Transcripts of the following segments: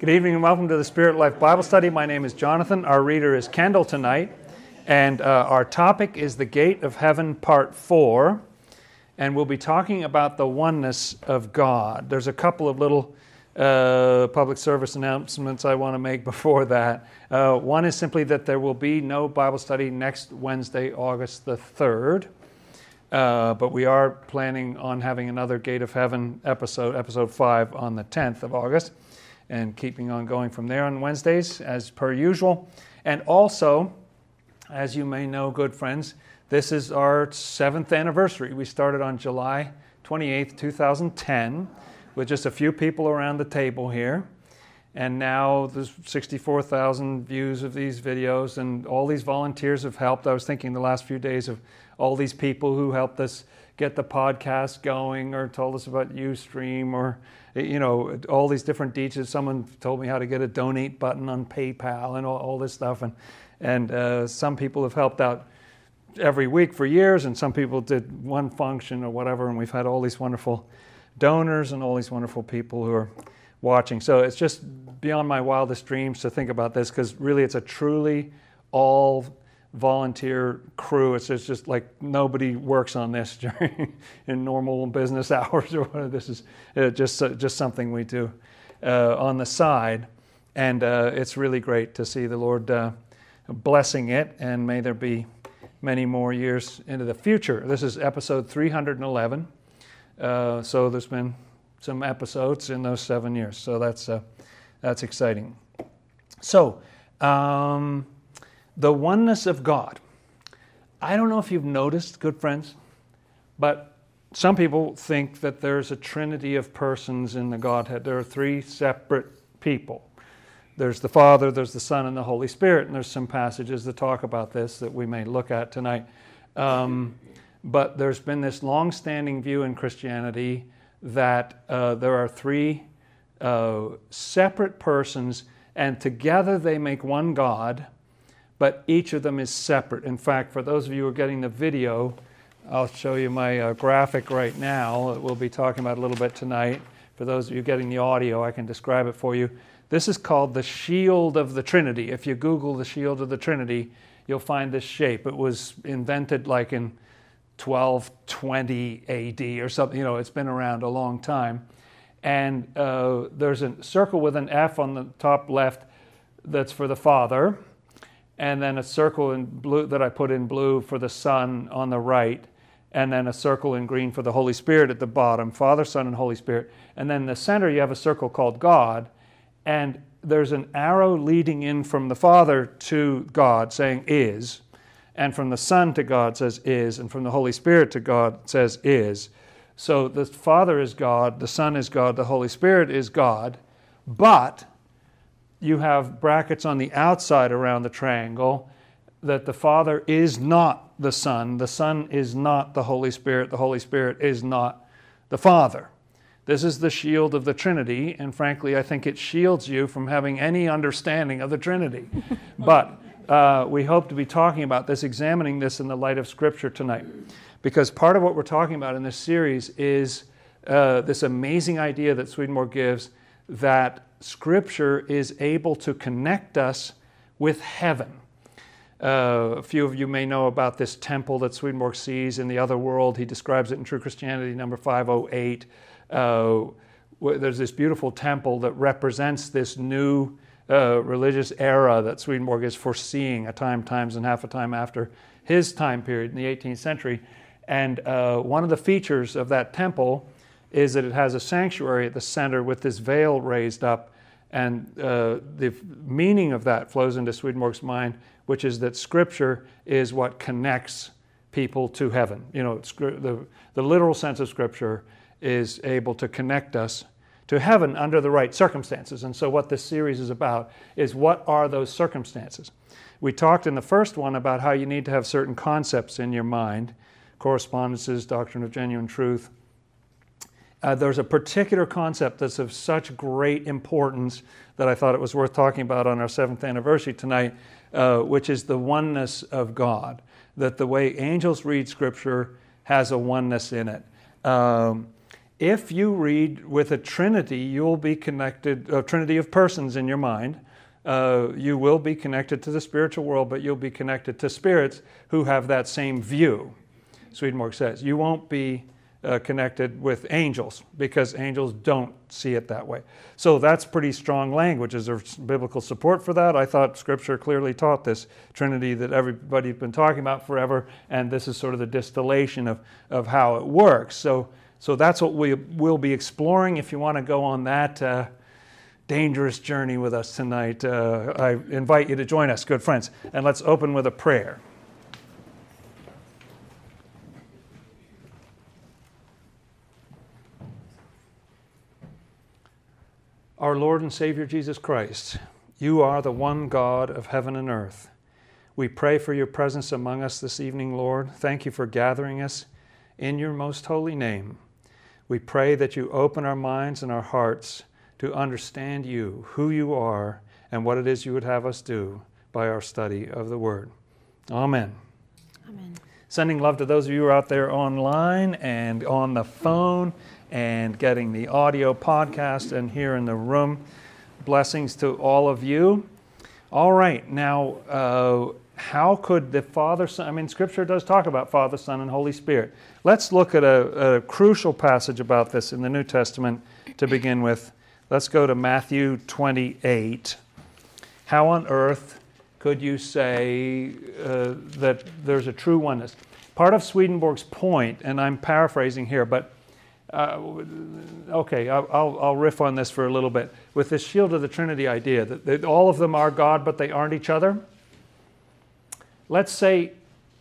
Good evening and welcome to the Spirit Life Bible Study. My name is Jonathan. Our reader is Kendall tonight. And uh, our topic is the Gate of Heaven, Part 4. And we'll be talking about the oneness of God. There's a couple of little uh, public service announcements I want to make before that. Uh, one is simply that there will be no Bible study next Wednesday, August the 3rd. Uh, but we are planning on having another Gate of Heaven episode, episode 5, on the 10th of August and keeping on going from there on Wednesdays as per usual. And also, as you may know, good friends, this is our seventh anniversary. We started on July 28th, 2010, with just a few people around the table here. And now there's 64,000 views of these videos, and all these volunteers have helped. I was thinking the last few days of all these people who helped us get the podcast going or told us about Ustream or you know, all these different details. Someone told me how to get a donate button on PayPal and all, all this stuff. And, and uh, some people have helped out every week for years, and some people did one function or whatever. And we've had all these wonderful donors and all these wonderful people who are watching. So it's just beyond my wildest dreams to think about this because really it's a truly all volunteer crew. It's just, just like nobody works on this during in normal business hours or whatever. This is uh, just uh, just something we do uh, on the side, and uh, it's really great to see the Lord uh, blessing it. And may there be many more years into the future. This is episode 311. Uh, so there's been some episodes in those seven years. So that's that's exciting. So. Um, the oneness of God. I don't know if you've noticed, good friends, but some people think that there's a trinity of persons in the Godhead. There are three separate people. There's the Father, there's the Son, and the Holy Spirit. And there's some passages that talk about this that we may look at tonight. Um, but there's been this long standing view in Christianity that uh, there are three uh, separate persons, and together they make one God but each of them is separate. In fact, for those of you who are getting the video, I'll show you my uh, graphic right now that we'll be talking about a little bit tonight. For those of you getting the audio, I can describe it for you. This is called the shield of the Trinity. If you Google the shield of the Trinity, you'll find this shape. It was invented like in 1220 AD or something. You know, it's been around a long time. And uh, there's a circle with an F on the top left that's for the Father and then a circle in blue that I put in blue for the Son on the right, and then a circle in green for the Holy Spirit at the bottom Father, Son, and Holy Spirit. And then in the center, you have a circle called God, and there's an arrow leading in from the Father to God saying is, and from the Son to God says is, and from the Holy Spirit to God says is. So the Father is God, the Son is God, the Holy Spirit is God, but you have brackets on the outside around the triangle that the Father is not the Son, the Son is not the Holy Spirit, the Holy Spirit is not the Father. This is the shield of the Trinity, and frankly, I think it shields you from having any understanding of the Trinity. but uh, we hope to be talking about this, examining this in the light of Scripture tonight. Because part of what we're talking about in this series is uh, this amazing idea that Swedenborg gives that Scripture is able to connect us with heaven. Uh, a few of you may know about this temple that Swedenborg sees in the other world. He describes it in True Christianity, number 508. Uh, there's this beautiful temple that represents this new uh, religious era that Swedenborg is foreseeing a time, times, and half a time after his time period in the 18th century. And uh, one of the features of that temple is that it has a sanctuary at the center with this veil raised up. And uh, the meaning of that flows into Swedenborg's mind, which is that Scripture is what connects people to heaven. You know, the, the literal sense of Scripture is able to connect us to heaven under the right circumstances. And so, what this series is about is what are those circumstances? We talked in the first one about how you need to have certain concepts in your mind correspondences, doctrine of genuine truth, uh, there's a particular concept that's of such great importance that I thought it was worth talking about on our seventh anniversary tonight, uh, which is the oneness of God. That the way angels read Scripture has a oneness in it. Um, if you read with a trinity, you'll be connected, a trinity of persons in your mind. Uh, you will be connected to the spiritual world, but you'll be connected to spirits who have that same view. Swedenborg says you won't be uh, connected with angels because angels don't see it that way. So that's pretty strong language. Is there biblical support for that? I thought Scripture clearly taught this Trinity that everybody's been talking about forever, and this is sort of the distillation of, of how it works. So, so that's what we will be exploring. If you want to go on that uh, dangerous journey with us tonight, uh, I invite you to join us, good friends. And let's open with a prayer. Our Lord and Savior Jesus Christ, you are the one God of heaven and earth. We pray for your presence among us this evening, Lord. Thank you for gathering us in your most holy name. We pray that you open our minds and our hearts to understand you, who you are, and what it is you would have us do by our study of the Word. Amen. Sending love to those of you out there online and on the phone and getting the audio podcast and here in the room. Blessings to all of you. All right, now, uh, how could the Father, Son, I mean, Scripture does talk about Father, Son, and Holy Spirit. Let's look at a, a crucial passage about this in the New Testament to begin with. Let's go to Matthew 28. How on earth could you say uh, that there's a true oneness? Part of Swedenborg's point, and I'm paraphrasing here, but uh, okay, I'll, I'll, riff on this for a little bit. With this shield of the Trinity idea, that, that all of them are God, but they aren't each other. Let's say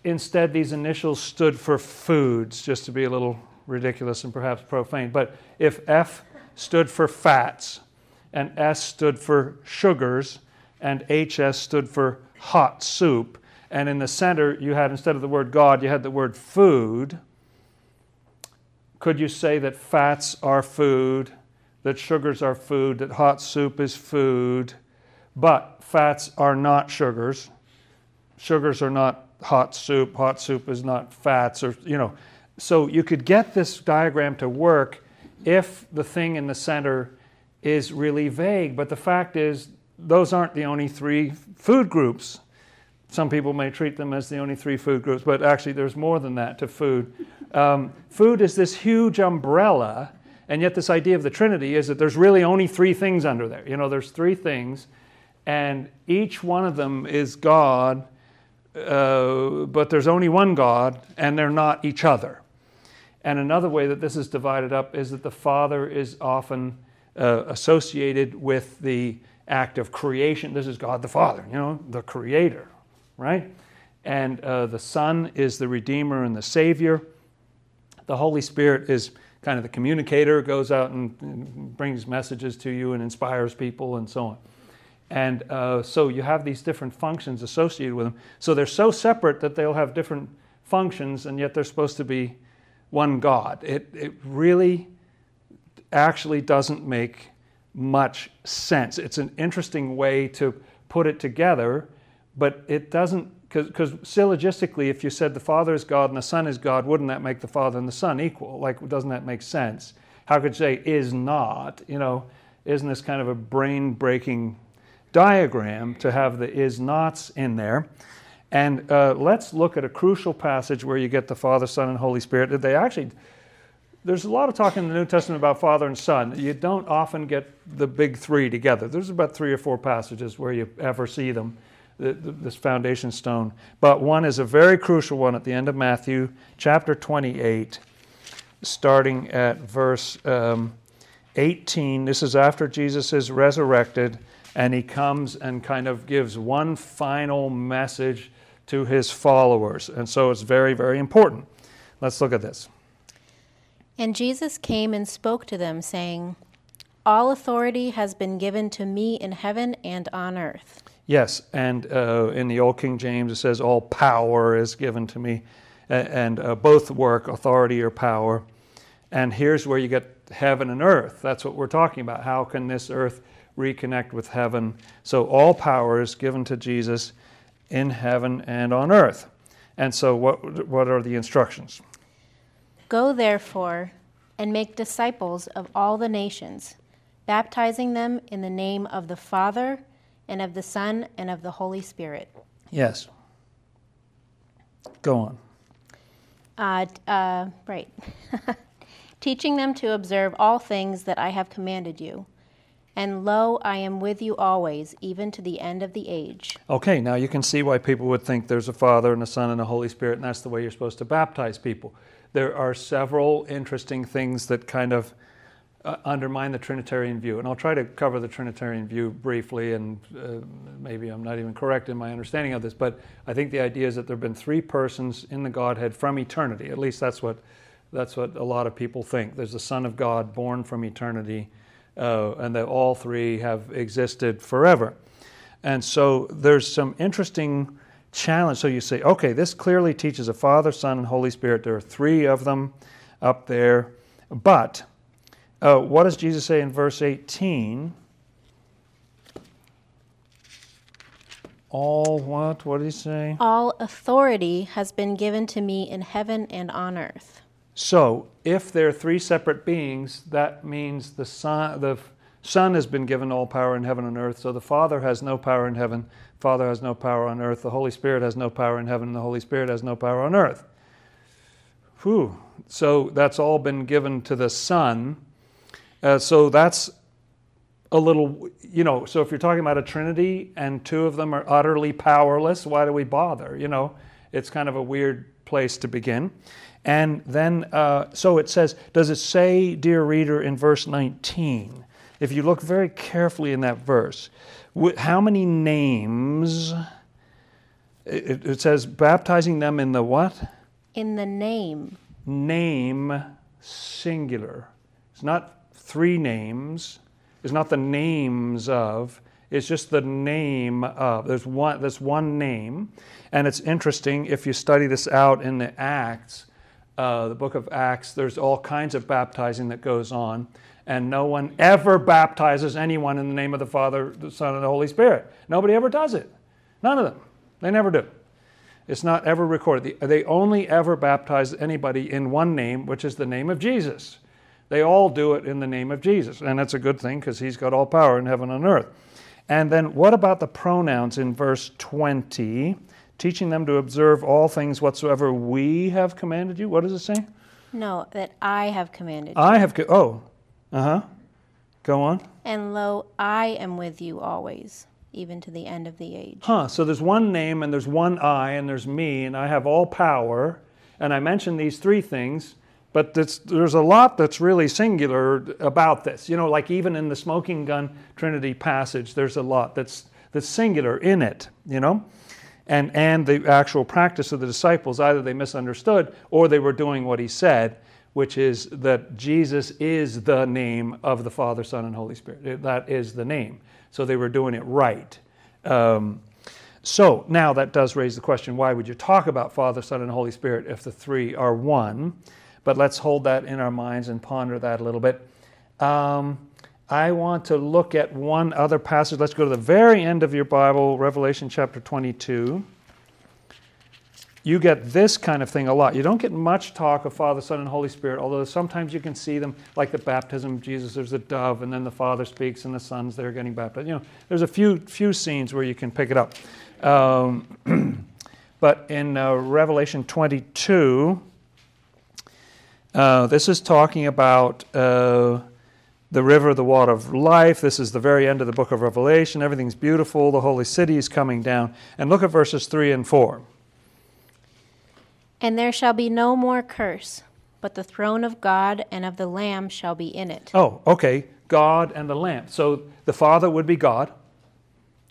instead these initials stood for foods, just to be a little ridiculous and perhaps profane. But if F stood for fats, and S stood for sugars, and HS stood for hot soup, and in the center you had, instead of the word God, you had the word food. Could you say that fats are food, that sugars are food, that hot soup is food, but fats are not sugars? Sugars are not hot soup, hot soup is not fats, or, you know. So you could get this diagram to work if the thing in the center is really vague, but the fact is, those aren't the only three food groups. Some people may treat them as the only three food groups, but actually, there's more than that to food. Um, food is this huge umbrella, and yet this idea of the Trinity is that there's really only three things under there. You know, there's three things, and each one of them is God, uh, but there's only one God, and they're not each other. And another way that this is divided up is that the Father is often uh, associated with the act of creation. This is God the Father, you know, the Creator, right? And uh, the Son is the Redeemer and the Savior. The Holy Spirit is kind of the communicator, goes out and, and brings messages to you and inspires people and so on. And uh, so you have these different functions associated with them. So they're so separate that they'll have different functions, and yet they're supposed to be one God. It, it really actually doesn't make much sense. It's an interesting way to put it together, but it doesn't because syllogistically, if you said the Father is God and the Son is God, wouldn't that make the Father and the Son equal? Like, doesn't that make sense? How could you say is not? You know, isn't this kind of a brain breaking diagram to have the is nots in there? And uh, let's look at a crucial passage where you get the Father, Son, and Holy Spirit. They actually, there's a lot of talk in the New Testament about Father and Son. You don't often get the big three together. There's about three or four passages where you ever see them this foundation stone. But one is a very crucial one at the end of Matthew chapter 28, starting at verse um, 18. This is after Jesus is resurrected, and he comes and kind of gives one final message to his followers. And so it's very, very important. Let's look at this. And Jesus came and spoke to them, saying, All authority has been given to me in heaven and on earth. Yes, and uh, in the Old King James it says, All power is given to me. And uh, both work, authority or power. And here's where you get heaven and earth. That's what we're talking about. How can this earth reconnect with heaven? So all power is given to Jesus in heaven and on earth. And so, what, what are the instructions? Go therefore and make disciples of all the nations, baptizing them in the name of the Father, and of the Son, and of the Holy Spirit. Yes. Go on. Uh, uh, right. Teaching them to observe all things that I have commanded you. And lo, I am with you always, even to the end of the age. Okay, now you can see why people would think there's a Father and a Son and a Holy Spirit, and that's the way you're supposed to baptize people. There are several interesting things that kind of uh, undermine the Trinitarian view, and I'll try to cover the Trinitarian view briefly, and uh, maybe I'm not even correct in my understanding of this, but I think the idea is that there have been three persons in the Godhead from eternity. At least that's what that's what a lot of people think. There's the Son of God born from eternity, uh, and that all three have existed forever. And so there's some interesting challenge. So you say, okay, this clearly teaches a Father, Son, and Holy Spirit. There are three of them up there. But uh, what does Jesus say in verse 18? All what? What did he say? All authority has been given to me in heaven and on earth. So, if there are three separate beings, that means the Son, the Son has been given all power in heaven and earth. So the Father has no power in heaven, Father has no power on earth, the Holy Spirit has no power in heaven, and the Holy Spirit has no power on earth. Whew. So that's all been given to the Son. Uh, so that's a little, you know, so if you're talking about a Trinity and two of them are utterly powerless, why do we bother? You know, it's kind of a weird place to begin. And then, uh, so it says, does it say, dear reader, in verse 19? If you look very carefully in that verse, how many names? It, it says, baptizing them in the what? In the name. Name singular. It's not three names. It's not the names of. It's just the name of. There's one. There's one name, and it's interesting if you study this out in the Acts, uh, the book of Acts. There's all kinds of baptizing that goes on, and no one ever baptizes anyone in the name of the Father, the Son, and the Holy Spirit. Nobody ever does it. None of them. They never do. It's not ever recorded. They only ever baptize anybody in one name, which is the name of Jesus. They all do it in the name of Jesus. And that's a good thing because he's got all power in heaven and earth. And then what about the pronouns in verse 20? Teaching them to observe all things whatsoever we have commanded you. What does it say? No, that I have commanded you. I have. Co- oh, uh huh. Go on. And lo, I am with you always, even to the end of the age. Huh. So there's one name and there's one I and there's me and I have all power. And I mentioned these three things, but there's a lot that's really singular about this. You know, like even in the smoking gun Trinity passage, there's a lot that's that's singular in it. You know. And, and the actual practice of the disciples, either they misunderstood or they were doing what he said, which is that Jesus is the name of the Father, Son, and Holy Spirit. That is the name. So they were doing it right. Um, so now that does raise the question why would you talk about Father, Son, and Holy Spirit if the three are one? But let's hold that in our minds and ponder that a little bit. Um, I want to look at one other passage. Let's go to the very end of your Bible, Revelation chapter 22. You get this kind of thing a lot. You don't get much talk of Father, Son, and Holy Spirit, although sometimes you can see them, like the baptism of Jesus. There's a dove, and then the Father speaks, and the Son's there getting baptized. You know, there's a few few scenes where you can pick it up. Um, but in uh, Revelation 22, uh, this is talking about. Uh, the river, the water of life. This is the very end of the book of Revelation. Everything's beautiful. The holy city is coming down. And look at verses 3 and 4. And there shall be no more curse, but the throne of God and of the Lamb shall be in it. Oh, okay. God and the Lamb. So the Father would be God.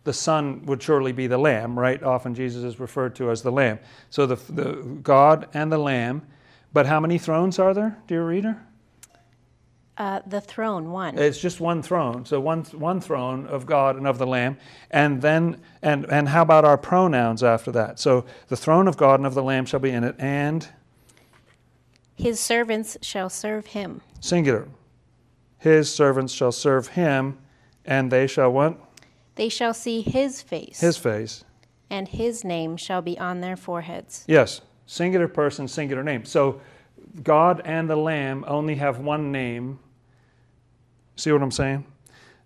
The Son would surely be the Lamb, right? Often Jesus is referred to as the Lamb. So the, the God and the Lamb. But how many thrones are there, dear reader? Uh, the throne, one. It's just one throne. So one one throne of God and of the Lamb. And then and and how about our pronouns after that? So the throne of God and of the Lamb shall be in it, and his servants shall serve him. Singular. His servants shall serve him, and they shall what? They shall see his face. His face. And his name shall be on their foreheads. Yes. Singular person, singular name. So God and the Lamb only have one name. See what I'm saying?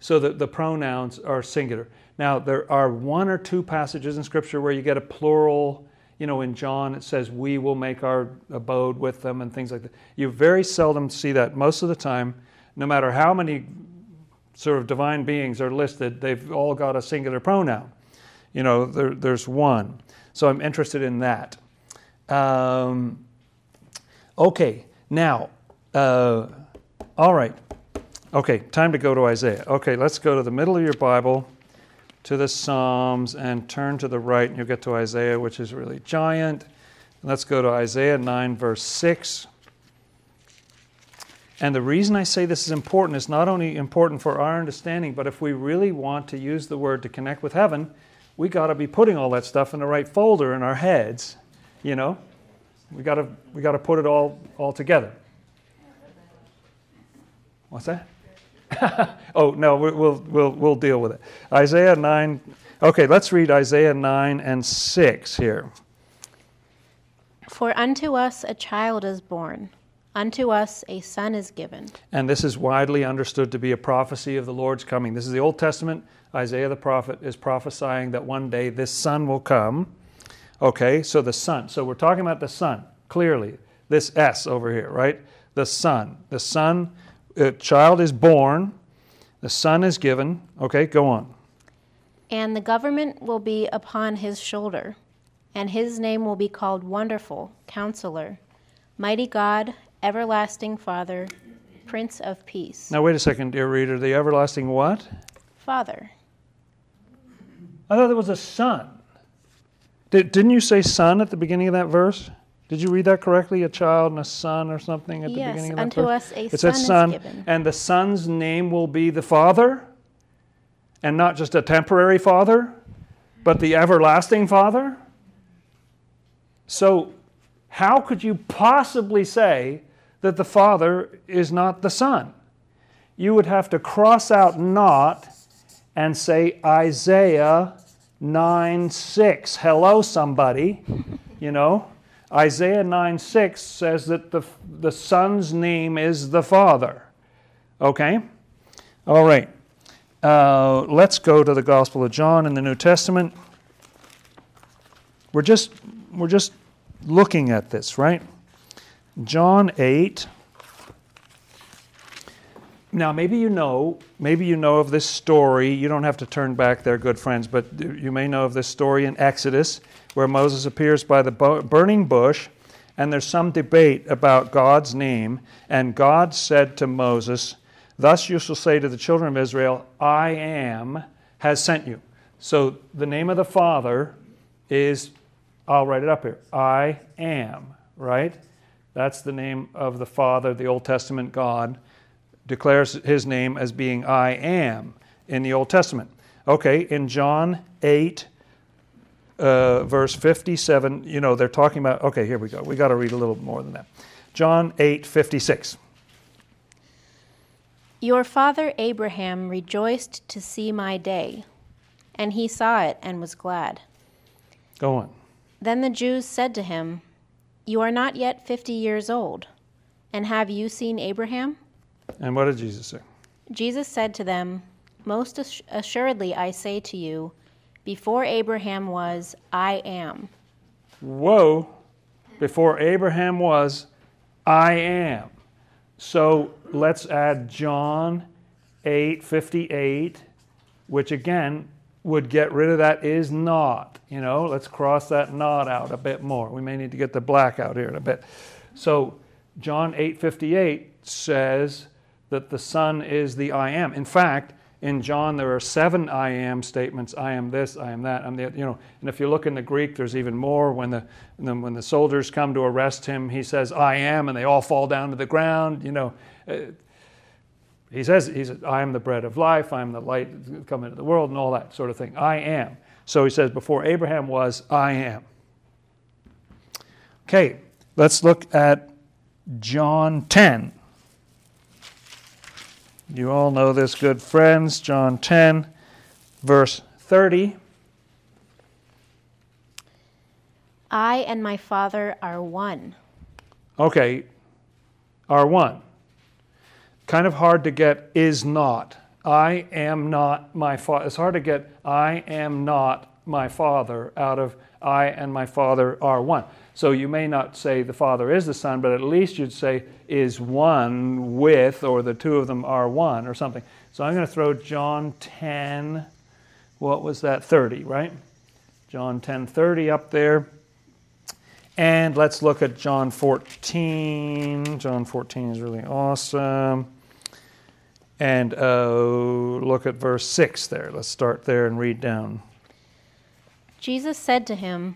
So that the pronouns are singular. Now, there are one or two passages in Scripture where you get a plural. You know, in John it says, We will make our abode with them and things like that. You very seldom see that. Most of the time, no matter how many sort of divine beings are listed, they've all got a singular pronoun. You know, there, there's one. So I'm interested in that. Um, okay, now, uh, all right. Okay, time to go to Isaiah. Okay, let's go to the middle of your Bible, to the Psalms, and turn to the right, and you'll get to Isaiah, which is really giant. Let's go to Isaiah 9, verse 6. And the reason I say this is important is not only important for our understanding, but if we really want to use the word to connect with heaven, we got to be putting all that stuff in the right folder in our heads, you know? We got to we got to put it all all together. What's that? oh no, we'll we'll we'll deal with it. Isaiah nine. Okay, let's read Isaiah nine and six here. For unto us a child is born, unto us a son is given. And this is widely understood to be a prophecy of the Lord's coming. This is the Old Testament. Isaiah the prophet is prophesying that one day this son will come. Okay, so the Son. So we're talking about the Son, clearly. This S over here, right? The Son. The Son, a child is born, the Son is given. Okay, go on. And the government will be upon his shoulder, and his name will be called Wonderful, Counselor, Mighty God, Everlasting Father, Prince of Peace. Now, wait a second, dear reader. The everlasting what? Father. I thought there was a son. Did, didn't you say son at the beginning of that verse? Did you read that correctly? A child and a son or something at the Yes, beginning of that unto verse? us a it son said is son, given. and the son's name will be the Father, and not just a temporary Father, but the everlasting Father. So, how could you possibly say that the Father is not the Son? You would have to cross out not and say Isaiah 9 6. Hello, somebody. You know, Isaiah 9 6 says that the, the Son's name is the Father. Okay? All right. Uh, let's go to the Gospel of John in the New Testament. We're just, we're just looking at this, right? John 8. Now, maybe you know, maybe you know of this story. You don't have to turn back there, good friends, but you may know of this story in Exodus where Moses appears by the burning bush, and there's some debate about God's name. And God said to Moses, Thus you shall say to the children of Israel, I am has sent you. So the name of the Father is, I'll write it up here, I am, right? That's the name of the Father, the Old Testament God declares his name as being I am in the Old Testament. Okay, in John 8, uh, verse 57, you know, they're talking about, okay, here we go. We got to read a little more than that. John 8, 56. Your father Abraham rejoiced to see my day, and he saw it and was glad. Go on. Then the Jews said to him, You are not yet fifty years old, and have you seen Abraham? And what did Jesus say? Jesus said to them, Most assuredly I say to you, before Abraham was, I am. Whoa, before Abraham was, I am. So let's add John 8 58, which again would get rid of that is not. You know, let's cross that not out a bit more. We may need to get the black out here in a bit. So John 8 58 says, that the Son is the I am. In fact, in John there are seven I am statements. I am this, I am that, I'm the you know. And if you look in the Greek, there's even more. When the when the soldiers come to arrest him, he says I am, and they all fall down to the ground. You know. Uh, he says, he says, I am the bread of life, I am the light come into the world, and all that sort of thing. I am. So he says, before Abraham was, I am. Okay, let's look at John 10. You all know this, good friends. John 10, verse 30. I and my Father are one. Okay, are one. Kind of hard to get is not. I am not my father. It's hard to get I am not my father out of I and my father are one. So you may not say the father is the son, but at least you'd say is one with, or the two of them are one, or something. So I'm going to throw John 10, what was that? 30, right? John 10 30 up there. And let's look at John 14. John 14 is really awesome. And uh, look at verse 6 there. Let's start there and read down. Jesus said to him,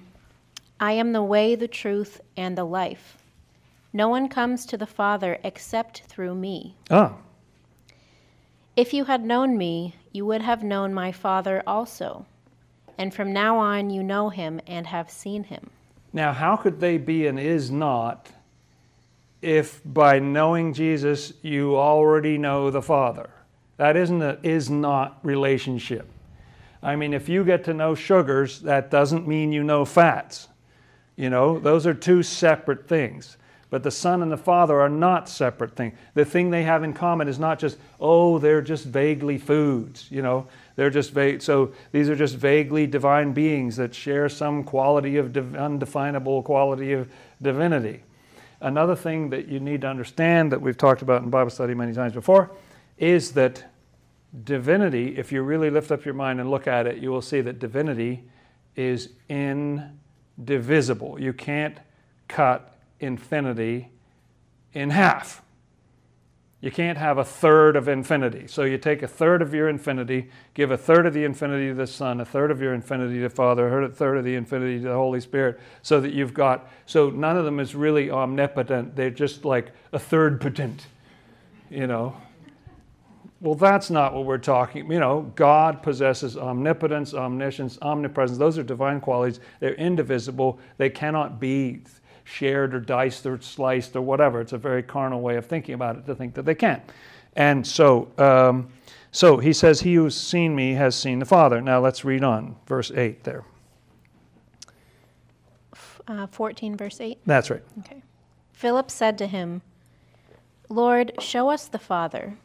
I am the way, the truth, and the life. No one comes to the Father except through me. Ah, If you had known me, you would have known my Father also. And from now on you know him and have seen him. now how could they be an is not if by knowing Jesus you already know the Father? That isn't an is not relationship. I mean, if you get to know sugars, that doesn't mean you know fats. You know, those are two separate things. But the Son and the Father are not separate things. The thing they have in common is not just, oh, they're just vaguely foods, you know. They're just vague. So these are just vaguely divine beings that share some quality of div- undefinable quality of divinity. Another thing that you need to understand that we've talked about in Bible study many times before is that divinity, if you really lift up your mind and look at it, you will see that divinity is indivisible. You can't cut infinity in half. You can't have a third of infinity. So you take a third of your infinity, give a third of the infinity to the Son, a third of your infinity to the Father, a third of the infinity to the Holy Spirit, so that you've got, so none of them is really omnipotent. They're just like a third potent, you know. Well, that's not what we're talking. You know, God possesses omnipotence, omniscience, omnipresence. Those are divine qualities. They're indivisible. They cannot be shared or diced or sliced or whatever. It's a very carnal way of thinking about it to think that they can't. And so, um, so he says, "He who's seen me has seen the Father." Now let's read on, verse eight. There, Uh, 14, verse 8. that's right. Okay. Philip said to him, Lord, show us the Father,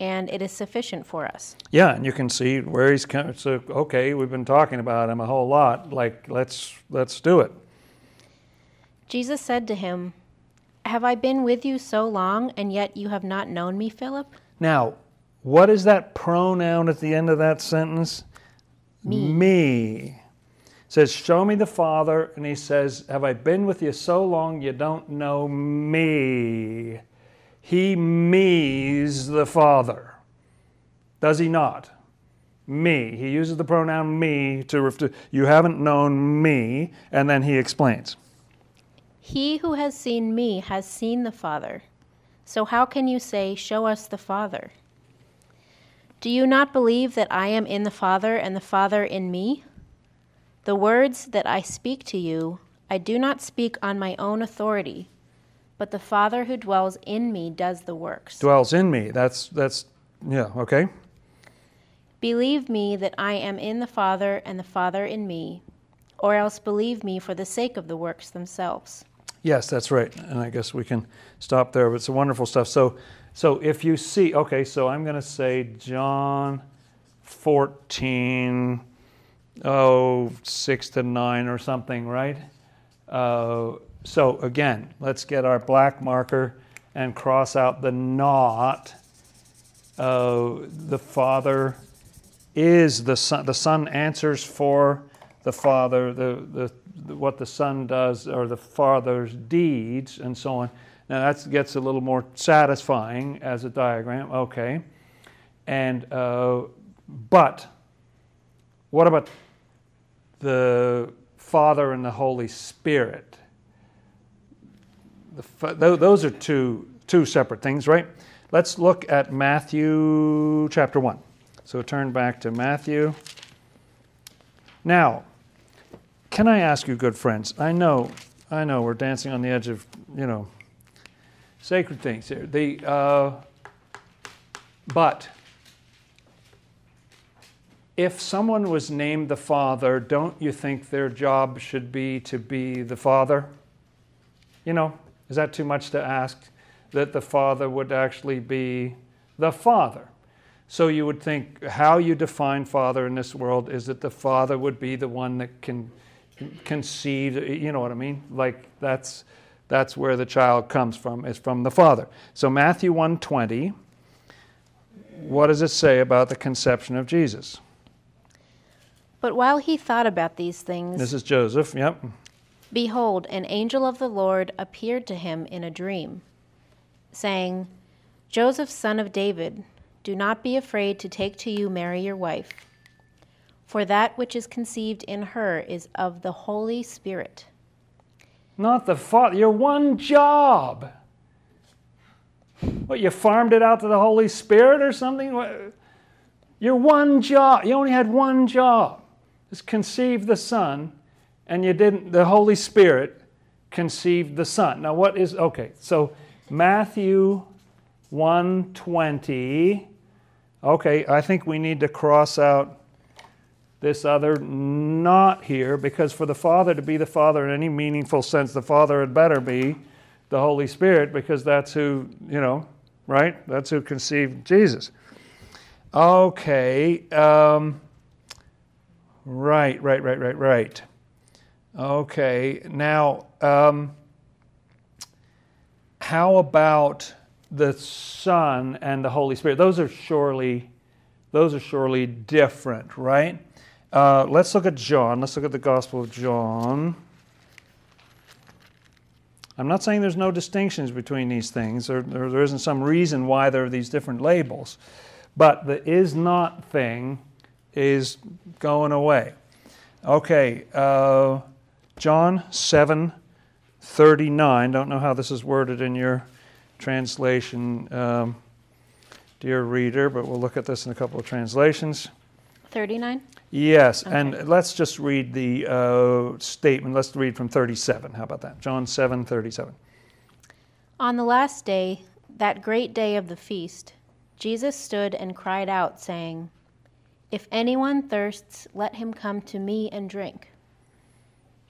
and it is sufficient for us. Yeah, and you can see where he's coming. So, okay, we've been talking about him a whole lot. Like, let's let's do it. Jesus said to him, Have I been with you so long, and yet you have not known me, Philip? Now, what is that pronoun at the end of that sentence? Me. Me. It says, Show me the Father. And he says, Have I been with you so long you don't know me? He me's the Father. Does he not? Me. He uses the pronoun me to refer to, you haven't known me. And then he explains. He who has seen me has seen the Father. So how can you say, Show us the Father? Do you not believe that I am in the Father and the Father in me? The words that I speak to you, I do not speak on my own authority, but the Father who dwells in me does the works. Dwells in me. That's, that's, yeah, okay. Believe me that I am in the Father and the Father in me, or else believe me for the sake of the works themselves. Yes, that's right. And I guess we can stop there. But it's wonderful stuff. So, so if you see, okay, so I'm going to say John 14, oh, 6 to 9 or something, right? Uh, so again, let's get our black marker and cross out the not. Uh, the Father is the Son. The Son answers for the Father. The, the the- what the Son does or the Father's deeds and so on. Now that gets a little more satisfying as a diagram. Okay, and uh, but what about the Father and the Holy Spirit? The, those are two two separate things, right? Let's look at Matthew chapter one. So turn back to Matthew. Now, can I ask you, good friends? I know, I know, we're dancing on the edge of, you know, sacred things here. The, uh, but if someone was named the Father, don't you think their job should be to be the Father? You know, is that too much to ask? that the Father would actually be the Father. So you would think how you define Father in this world is that the Father would be the one that can conceive, you know what I mean? Like that's that's where the child comes from, is from the Father. So Matthew 120, what does it say about the conception of Jesus? But while he thought about these things, This is Joseph, yep. Behold, an angel of the Lord appeared to him in a dream, saying, Joseph, son of David, do not be afraid to take to you Mary your wife, for that which is conceived in her is of the Holy Spirit. Not the Father, your one job. What, you farmed it out to the Holy Spirit or something? Your one job, you only had one job, is conceive the Son, and you didn't, the Holy Spirit conceived the Son. Now what is, okay, so Matthew 120, okay, I think we need to cross out this other not here because for the Father to be the Father in any meaningful sense, the Father had better be the Holy Spirit because that's who, you know, right? That's who conceived Jesus. Okay. Um, right, right, right, right, right. Okay. Now, um, how about the Son and the Holy Spirit? Those are surely, those are surely different, right? Uh, let's look at John. Let's look at the Gospel of John. I'm not saying there's no distinctions between these things, or, there isn't some reason why there are these different labels, but the is not thing is going away. Okay, uh, John 7 39. Don't know how this is worded in your translation, um, dear reader, but we'll look at this in a couple of translations. 39? Yes, Okay. and let's just read the uh, statement. Let's read from 37. How about that? John 7 37. On the last day, that great day of the feast, Jesus stood and cried out, saying, If anyone thirsts, let him come to me and drink.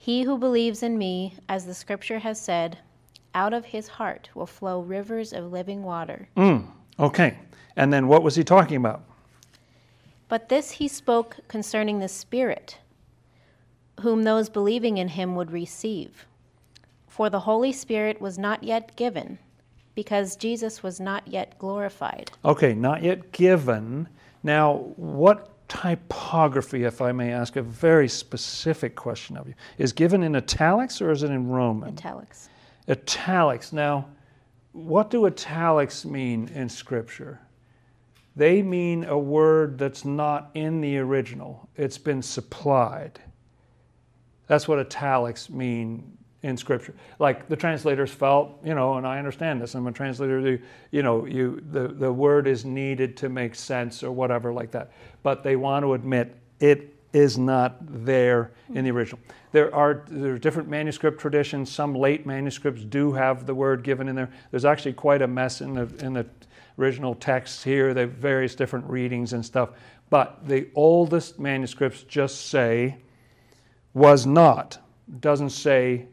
He who believes in me, as the scripture has said, out of his heart will flow rivers of living water. Mm, okay, and then what was he talking about? But this he spoke concerning the Spirit, whom those believing in him would receive. For the Holy Spirit was not yet given, because Jesus was not yet glorified. Okay, not yet given. Now, what typography, if I may ask a very specific question of you, is given in italics or is it in Roman? Italics. Italics. Now, what do italics mean in Scripture? They mean a word that's not in the original, it's been supplied. That's what italics mean in Scripture. Like the translators felt, you know, and I understand this, I'm a translator, you- you know, you, the, the word is needed to make sense or whatever like that. But they want to admit it is not there in the original. There are there are different manuscript traditions. Some late manuscripts do have the word given in there. There's actually quite a mess in the in the original texts here. Have various different readings and stuff. But the oldest manuscripts just say was not. Doesn't say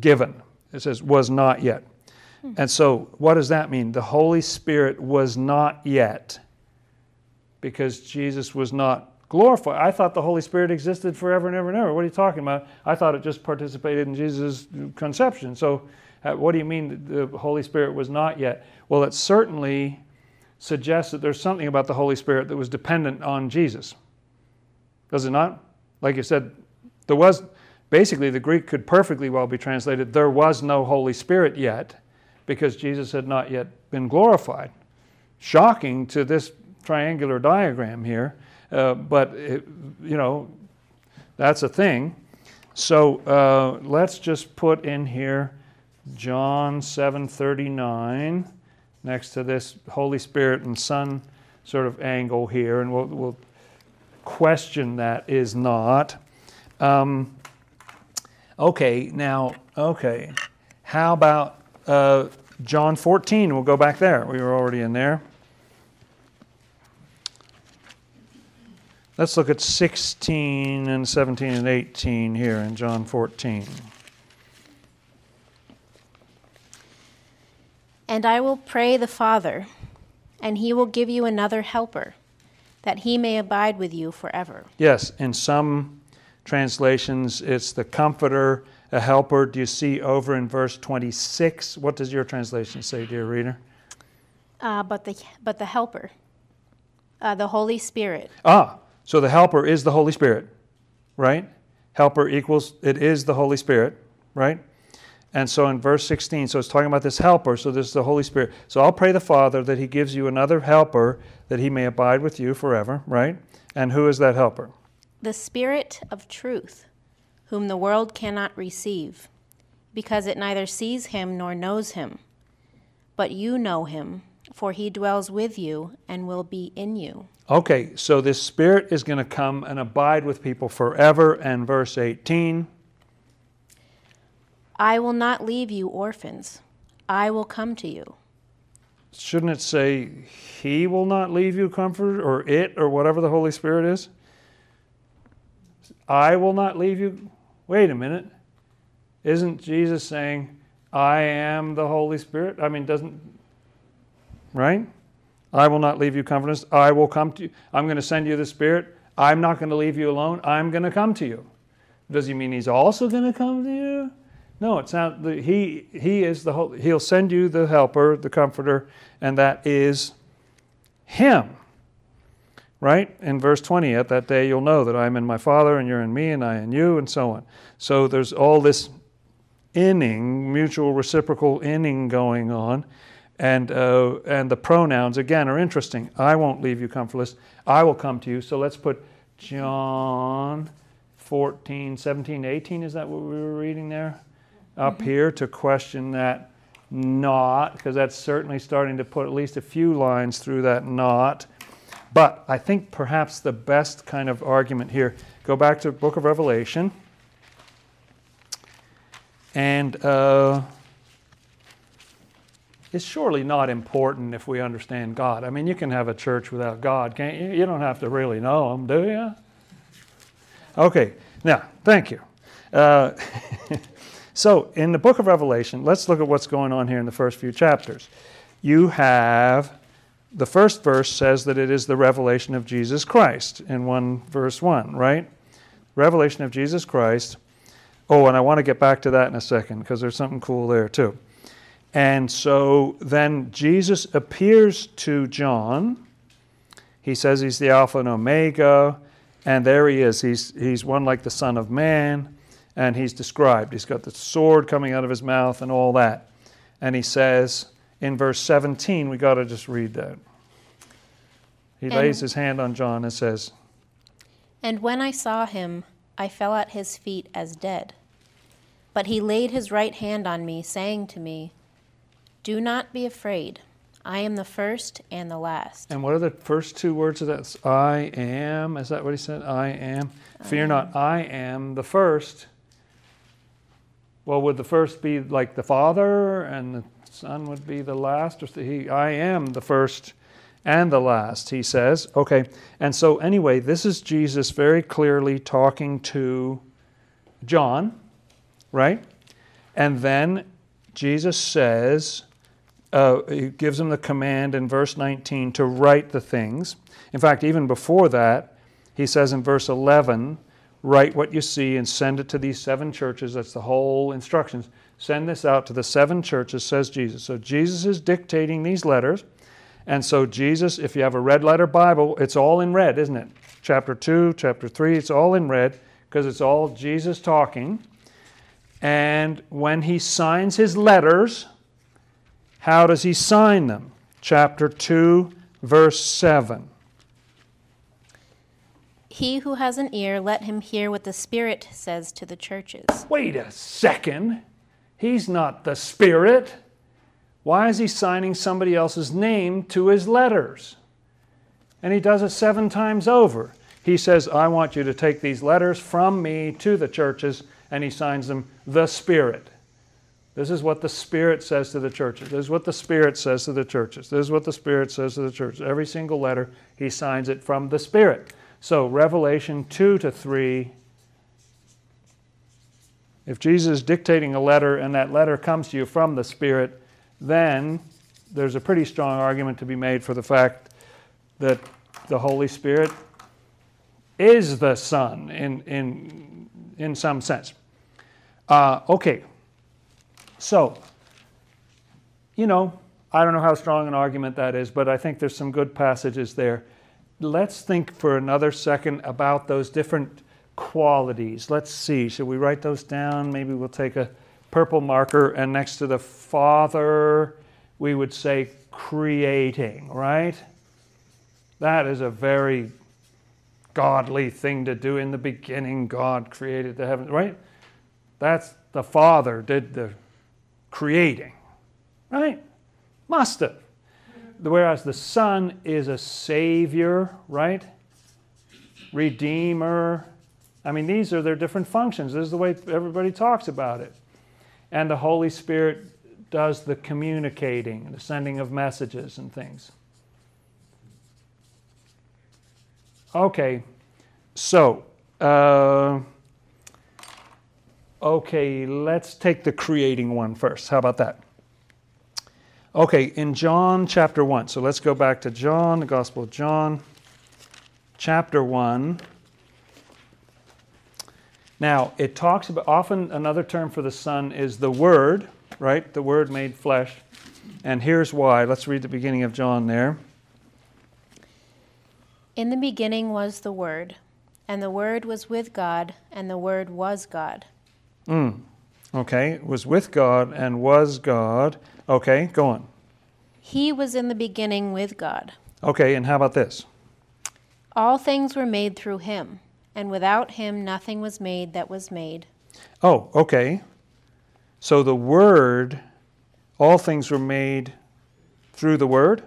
given. It says was not yet. And so what does that mean? The Holy Spirit was not yet because Jesus was not glorified. I thought the Holy Spirit existed forever and ever and ever. What are you talking about? I thought it just participated in Jesus' conception. So, uh, what do you mean that the Holy Spirit was not yet? Well, it certainly suggests that there's something about the Holy Spirit that was dependent on Jesus. Does it not? Like you said, there was basically the Greek could perfectly well be translated there was no Holy Spirit yet because Jesus had not yet been glorified. Shocking to this triangular diagram here, uh, but it, you know, that's a thing. So uh, let's just put in here John 7:39 next to this Holy Spirit and Son sort of angle here, and we'll, we'll question that is not. Um, okay, now, okay, how about uh, John 14? We'll go back there. We were already in there. Let's look at 16 and 17 and 18 here in John 14. And I will pray the Father, and he will give you another helper, that he may abide with you forever. Yes, in some translations, it's the comforter, a helper. Do you see over in verse 26? What does your translation say, dear reader? Uh, but, the, but the helper, uh, the Holy Spirit. Ah, so the helper is the Holy Spirit, right? Helper equals, it is the Holy Spirit, right? And so in verse 16, so it's talking about this helper, so this is the Holy Spirit. So I'll pray the Father that he gives you another helper that he may abide with you forever, right? And who is that helper? The Spirit of truth, whom the world cannot receive, because it neither sees him nor knows him. But you know him, for he dwells with you and will be in you. Okay, so this Spirit is going to come and abide with people forever. And verse 18 I will not leave you orphans, I will come to you. shouldn't it say, He will not leave you comfort, or it, or whatever the Holy Spirit is? I will not leave you. Wait a minute. Isn't Jesus saying, I am the Holy Spirit? I mean, doesn't, right? I will not leave you comfortless. I will come to you. I'm going to send you the Spirit. I'm not going to leave you alone. I'm going to come to you. Does he mean he's also going to come to you? No, it's not. He he is the whole. He'll send you the helper, the comforter, and that is him. Right in verse twenty, at that day you'll know that I am in my Father, and you're in me, and I in you, and so on. So there's all this inning, mutual reciprocal inning going on, and uh, and the pronouns again are interesting. I won't leave you comfortless. I will come to you. So let's put John 14, 17, 18. Is that what we were reading there? Up here to question that not, because that's certainly starting to put at least a few lines through that not. But I think perhaps the best kind of argument here, go back to the book of Revelation. And uh, it's surely not important if we understand God. I mean, you can have a church without God, can't you? You don't have to really know Him, do you? Okay, now, thank you. Uh, so, in the book of Revelation, let's look at what's going on here in the first few chapters. You have the first verse says that it is the revelation of Jesus Christ in 1 verse 1, right? Revelation of Jesus Christ. Oh, and I want to get back to that in a second because there's something cool there too. And so then Jesus appears to John. He says he's the Alpha and Omega, and there he is. He's, he's one like the Son of Man, and he's described. He's got the sword coming out of his mouth and all that. And he says in verse 17, we got to just read that. He And- lays his hand on John and says, And when I saw him, I fell at his feet as dead. But he laid his right hand on me, saying to me, Do not be afraid. I am the first and the last. And what are the first two words of that? I am. Is that what he said? I am. Fear not, I am the first. Well, would the first be like the Father and the Son would be the last? Or he, I am the first and the last, he says. Okay. And so, anyway, this is Jesus very clearly talking to John, right? And then Jesus says, uh, he gives him the command in verse 19 to write the things. In fact, even before that, he says in verse 11, write what you see and send it to these seven churches. That's the whole instructions. Send this out to the seven churches, says Jesus. So Jesus is dictating these letters. And so, Jesus, if you have a red letter Bible, it's all in red, isn't it? Chapter 2, chapter 3, it's all in red because it's all Jesus talking. And when he signs his letters, how does he sign them? Chapter 2, verse 7. He who has an ear, let him hear what the Spirit says to the churches. Wait a second. He's not the Spirit. Why is he signing somebody else's name to his letters? And he does it seven times over. He says, I want you to take these letters from me to the churches, and he signs them, the Spirit. This is what the Spirit says to the churches. This is what the Spirit says to the churches. This is what the Spirit says to the churches. Every single letter, he signs it from the Spirit. So, Revelation 2 to 3, if Jesus is dictating a letter and that letter comes to you from the Spirit, then there's a pretty strong argument to be made for the fact that the Holy Spirit is the Son in, in, in some sense. Uh, okay, so, you know, I don't know how strong an argument that is, but I think there's some good passages there. Let's think for another second about those different qualities. Let's see, should we write those down? Maybe we'll take a purple marker and next to the Father, we would say creating, right? That is a very godly thing to do. In the beginning, God created the heavens, right? That's the Father did the creating, right? Must have. Whereas the Son is a Savior, right? Redeemer. I mean, these are their different functions. This is the way everybody talks about it. And the Holy Spirit does the communicating, the sending of messages and things. Okay, so, uh, okay, let's take the creating one first. How about that? Okay, in John chapter 1, so let's go back to John, the Gospel of John, chapter 1. Now, it talks about often another term for the Son is the Word, right? The Word made flesh. And here's why. Let's read the beginning of John there. In the beginning was the Word, and the Word was with God, and the Word was God. Mm. Okay, was with God and was God. Okay, go on. He was in the beginning with God. Okay, and how about this? All things were made through him, and without him nothing was made that was made. Oh, okay. So the Word, all things were made through the Word?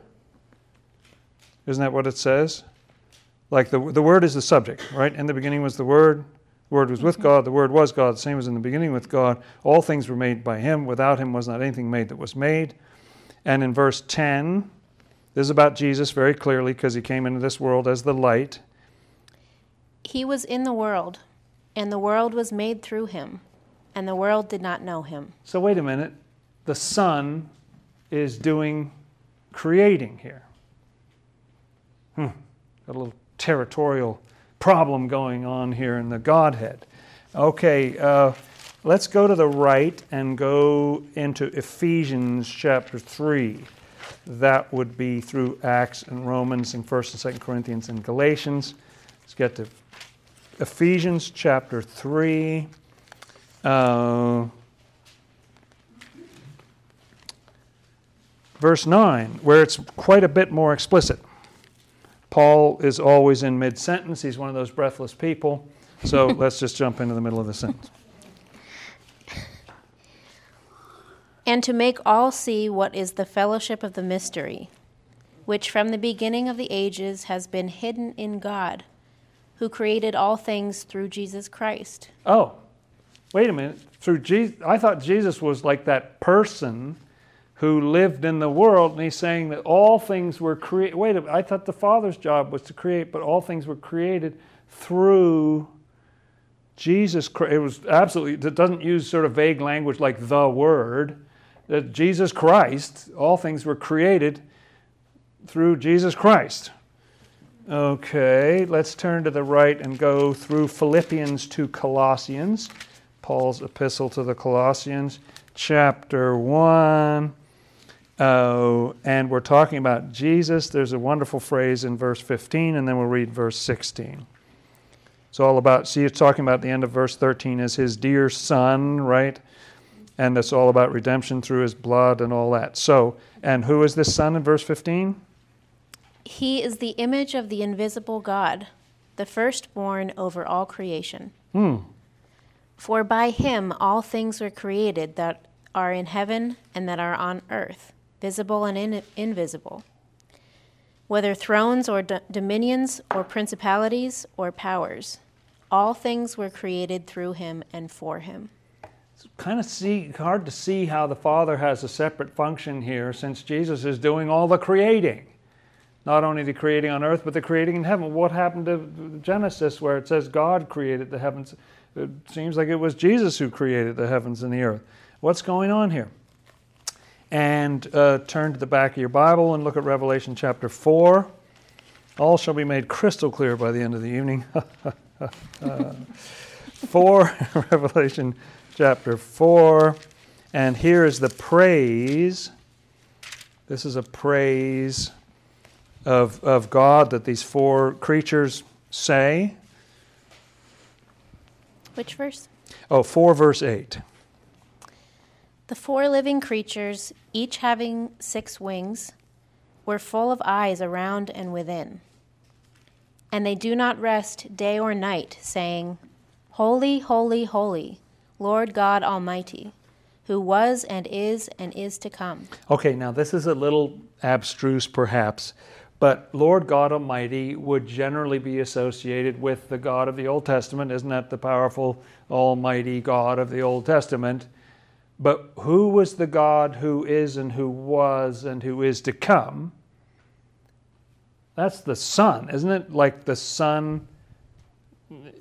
Isn't that what it says? Like the, the Word is the subject, right? In the beginning was the Word. The Word was with mm-hmm. God. The Word was God. The same as in the beginning with God. All things were made by Him. Without Him was not anything made that was made. And in verse 10, this is about Jesus very clearly because He came into this world as the light. He was in the world, and the world was made through him, and the world did not know him. So wait a minute. The Son is doing creating here. Hmm. Got a little territorial problem going on here in the Godhead. Okay, uh, let's go to the right and go into Ephesians chapter 3. That would be through Acts and Romans and 1st and 2nd Corinthians and Galatians. Let's get to Ephesians chapter 3. Uh, verse 9, where it's quite a bit more explicit. Paul is always in mid sentence. He's one of those breathless people. So let's just jump into the middle of the sentence. And to make all see what is the fellowship of the mystery, which from the beginning of the ages has been hidden in God, who created all things through Jesus Christ. Oh, wait a minute. Through Jesus, I thought Jesus was like that person who lived in the world, and he's saying that all things were created. Wait a minute, I thought the Father's job was to create, but all things were created through Jesus. Christ. It was absolutely, it doesn't use sort of vague language like the Word. That Jesus Christ, all things were created through Jesus Christ. Okay, let's turn to the right and go through Philippians to Colossians, Paul's epistle to the Colossians, chapter 1. Uh, and we're talking about Jesus. There's a wonderful phrase in verse 15, and then we'll read verse 16. It's all about, see, it's talking about the end of verse 13 as his dear son, right? And it's all about redemption through his blood and all that. So, and who is this son in verse 15? He is the image of the invisible God, the firstborn over all creation. Hmm. For by him all things were created that are in heaven and that are on earth visible and in- invisible, whether thrones or d- dominions or principalities or powers. All things were created through him and for him. It's kind of see, hard to see how the Father has a separate function here since Jesus is doing all the creating. Not only the creating on earth, but the creating in heaven. What happened to Genesis where it says God created the heavens? It seems like it was Jesus who created the heavens and the earth. What's going on here? and uh, turn to the back of your Bible and look at Revelation chapter 4. All shall be made crystal clear by the end of the evening. uh, 4, Revelation chapter 4. And here is the praise. This is a praise of, of God that these four creatures say. Which verse? Oh, 4 verse 8. The four living creatures, each having six wings, were full of eyes around and within. And they do not rest day or night, saying, Holy, holy, holy, Lord God Almighty, who was and is and is to come. Okay, now this is a little abstruse perhaps, but Lord God Almighty would generally be associated with the God of the Old Testament. Isn't that the powerful, almighty God of the Old Testament? But who was the God who is and who was and who is to come? That's the Son, isn't it? Like the Son,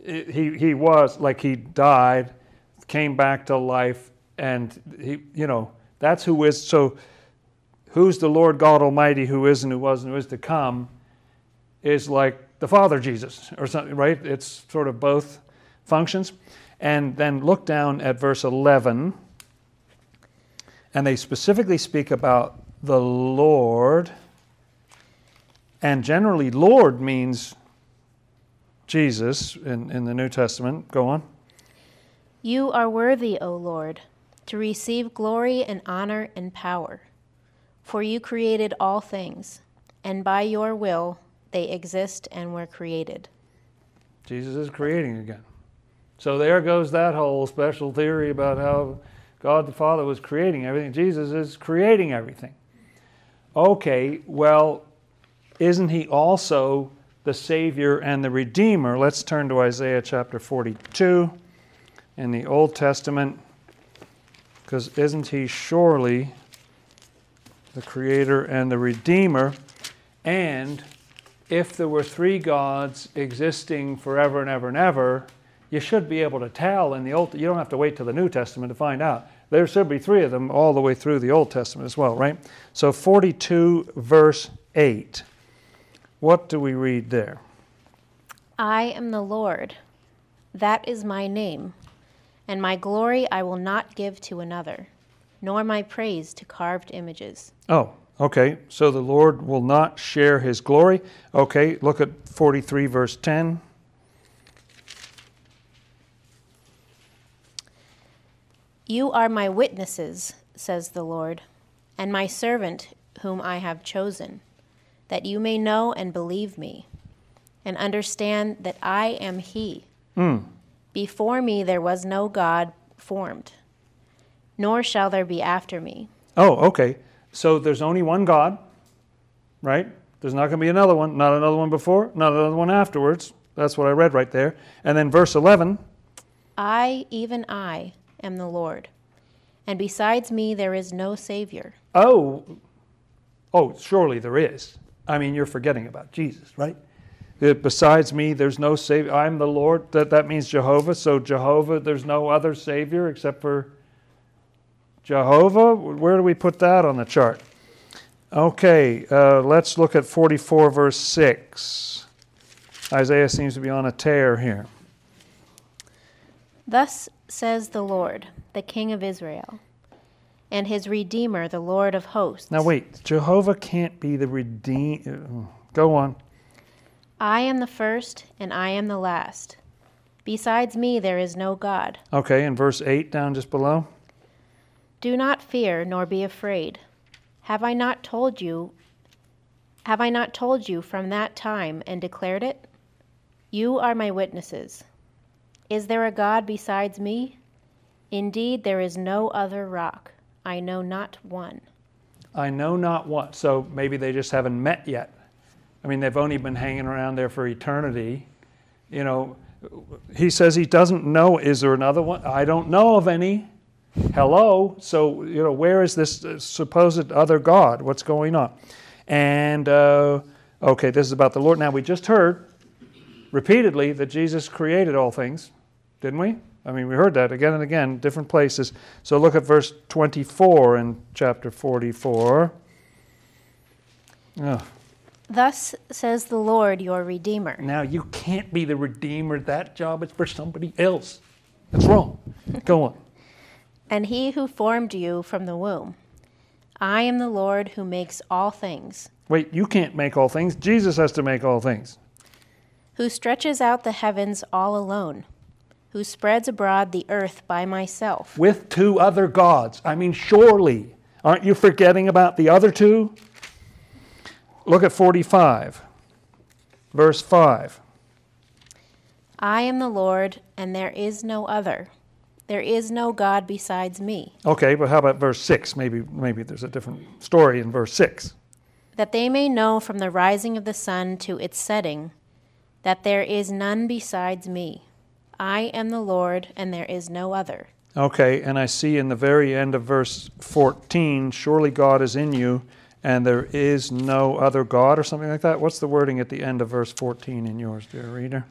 he, he was, like he died, came back to life, and he, you know, that's who is. So, who's the Lord God Almighty who is and who was and who is to come is like the Father Jesus or something, right? It's sort of both functions. And then look down at verse 11 and they specifically speak about the Lord. And generally, Lord means Jesus in, in the New Testament. Go on. You are worthy, O Lord, to receive glory and honor and power. For you created all things, and by your will they exist and were created. Jesus is creating again. So there goes that whole special theory about how God the Father was creating everything. Jesus is creating everything. Okay, well, isn't he also the Savior and the Redeemer? Let's turn to Isaiah chapter 42 in the Old Testament, because isn't he surely the Creator and the Redeemer? And if there were three gods existing forever and ever and ever, you should be able to tell in the Old. You don't have to wait till the New Testament to find out. There should be three of them all the way through the Old Testament as well, right? So 42 verse 8. What do we read there? I am the Lord. That is my name. And my glory I will not give to another, nor my praise to carved images. Oh, okay. So the Lord will not share his glory. Okay, look at 43 verse 10. You are my witnesses, says the Lord, and my servant whom I have chosen, that you may know and believe me, and understand that I am He. Mm. Before me there was no God formed, nor shall there be after me. Oh, okay. So there's only one God, right? There's not going to be another one, not another one before, not another one afterwards. That's what I read right there. And then verse 11 I, even I, am the Lord, and besides me there is no Savior. Oh, oh, surely there is. I mean, you're forgetting about Jesus, right? Uh, besides me, there's no Savior. I'm the Lord. That, that means Jehovah. So, Jehovah, there's no other Savior except for Jehovah. Where do we put that on the chart? Okay, uh, let's look at 44, verse 6. Isaiah seems to be on a tear here. Thus says the Lord, the King of Israel, and his Redeemer, the Lord of hosts. Now, wait, Jehovah can't be the Redeemer. Go on. I am the first, and I am the last. Besides me, there is no God. Okay, and verse 8 down just below. Do not fear, nor be afraid. Have I not told you? Have I not told you from that time and declared it? You are my witnesses. Is there a God besides me? Indeed, there is no other rock. I know not one. I know not one. So maybe they just haven't met yet. I mean, they've only been hanging around there for eternity. You know, he says he doesn't know. Is there another one? I don't know of any. Hello. So, you know, where is this supposed other God? What's going on? And, uh, okay, this is about the Lord. Now, we just heard repeatedly that Jesus created all things didn't we? I mean, we heard that again and again, different places. So look at verse 24 in chapter 44. Oh, Thus says the Lord your Redeemer. now you can't be the redeemer. That job is for somebody else. That's wrong. Go on. And he who formed you from the womb. I am the Lord who makes all things, Wait, you can't make all things. Jesus has to make all things. who stretches out the heavens all alone, who spreads abroad the earth by myself. With two other gods. I mean, surely. Aren't you forgetting about the other two? Look at 45, verse 5. I am the Lord, and there is no other. There is no God besides me, Okay, but how about verse 6? Maybe, maybe there's a different story in verse 6. that they may know from the rising of the sun to its setting that there is none besides me. I am the Lord, and there is no other. Okay, and I see in the very end of verse 14, surely God is in you, and there is no other God, or something like that. What's the wording at the end of verse 14 in yours, dear reader?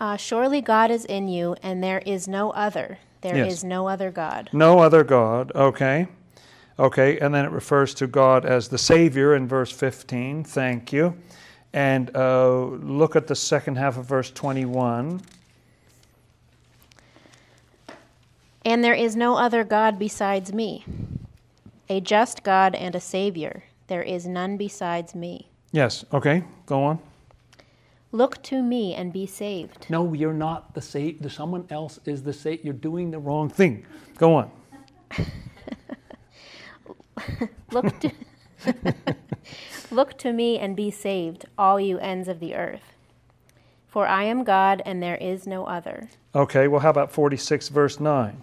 Uh, surely God is in you, and there is no other. There is Yes. no other God. No other God, okay. Okay, and then it refers to God as the Savior in verse 15. Thank you. And uh, look at the second half of verse 21. And there is no other God besides me. A just God and a Savior. There is none besides me. Yes, okay, go on. Look to me and be saved. No, you're not the Savior. Someone else is the Savior. You're doing the wrong thing. Go on. Look to, Look to me and be saved, all you ends of the earth. For I am God and there is no other. Okay, well, how about 46, verse 9?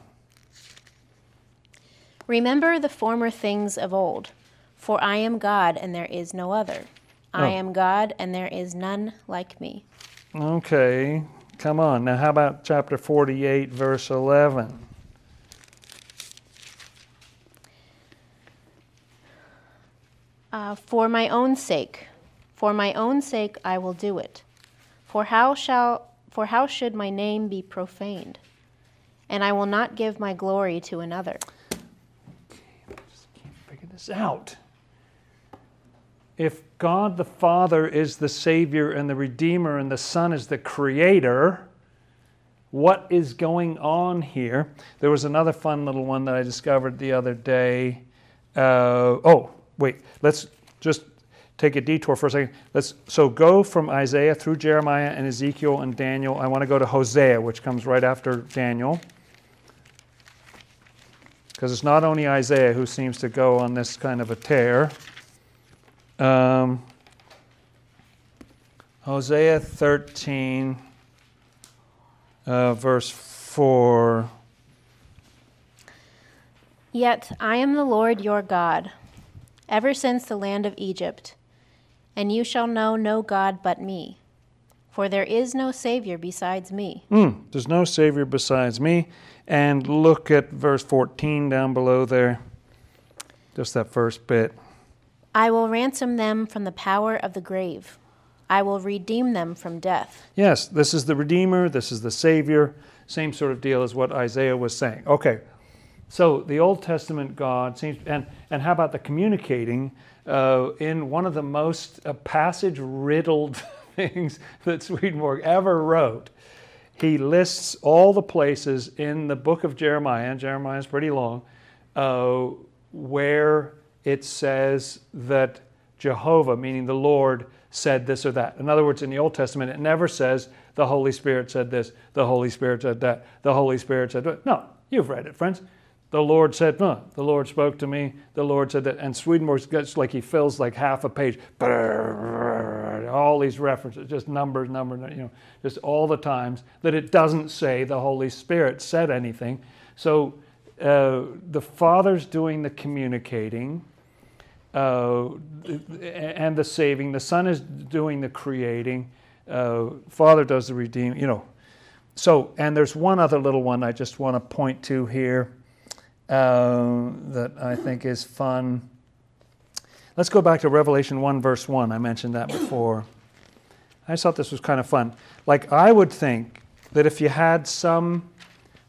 Remember the former things of old. For I am God and there is no other. I Oh. am God and there is none like me. Okay, come on. Now, how about chapter 48, verse 11? Uh, for my own sake, for my own sake I will do it. For how shall for how should my name be profaned? And I will not give my glory to another. Okay, I just can't figure this out. If God the Father is the Savior and the Redeemer and the Son is the Creator, what is going on here? There was another fun little one that I discovered the other day. Uh, oh, wait, let's just take a detour for a second. Let's so go from Isaiah through Jeremiah and Ezekiel and Daniel. I want to go to Hosea, which comes right after Daniel. Because it's not only Isaiah who seems to go on this kind of a tear. Um, Hosea 13, uh, verse 4. Yet I am the Lord your God, ever since the land of Egypt, and you shall know no God but me. For there is no Savior besides me. Hmm, there's no Savior besides me. And look at verse 14 down below there. Just that first bit. I will ransom them from the power of the grave. I will redeem them from death. Yes, this is the Redeemer, this is the Savior. Same sort of deal as what Isaiah was saying. Okay, so the Old Testament God seems, and, and how about the communicating uh, in one of the most uh, passage riddled things that Swedenborg ever wrote? He lists all the places in the book of Jeremiah, and Jeremiah is pretty long, uh, where it says that Jehovah, meaning the Lord, said this or that. In other words, in the Old Testament, it never says the Holy Spirit said this, the Holy Spirit said that, the Holy Spirit said that. No, you've read it, friends. The Lord said, no, the Lord spoke to me, the Lord said that. And Swedenborg gets like he fills like half a page. All these references, just numbers, numbers, you know, just all the times that it doesn't say the Holy Spirit said anything. So uh, the Father's doing the communicating uh, and the saving. The Son is doing the creating. Uh, Father does the redeeming. You know. So, and there's one other little one I just want to point to here uh, that I think is fun. Let's go back to Revelation 1, verse 1. I mentioned that before. I just thought this was kind of fun. Like, I would think that if you had some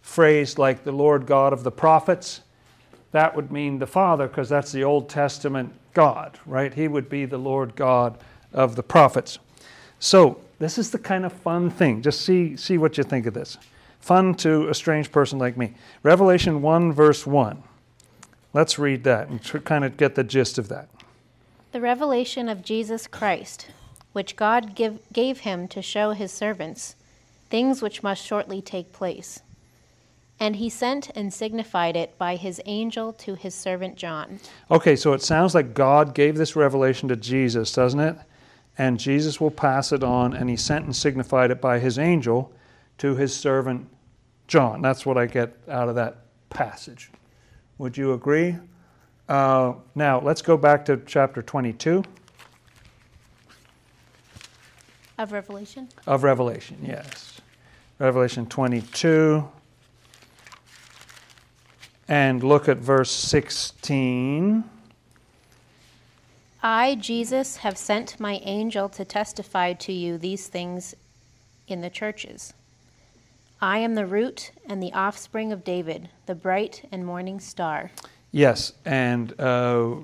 phrase like the Lord God of the prophets, that would mean the Father because that's the Old Testament God, right? He would be the Lord God of the prophets. So, this is the kind of fun thing. Just see, see what you think of this. Fun to a strange person like me. Revelation 1, verse 1. Let's read that and kind of get the gist of that. The revelation of Jesus Christ, which God give, gave him to show his servants, things which must shortly take place. And he sent and signified it by his angel to his servant John. Okay, so it sounds like God gave this revelation to Jesus, doesn't it? And Jesus will pass it on, and he sent and signified it by his angel to his servant John. That's what I get out of that passage. Would you agree? Uh, now, let's go back to chapter 22 Of Revelation? of Revelation, yes. Revelation 22. And look at verse 16. I, Jesus, have sent my angel to testify to you these things in the churches. I am the root and the offspring of David, the bright and morning star. Yes, and uh,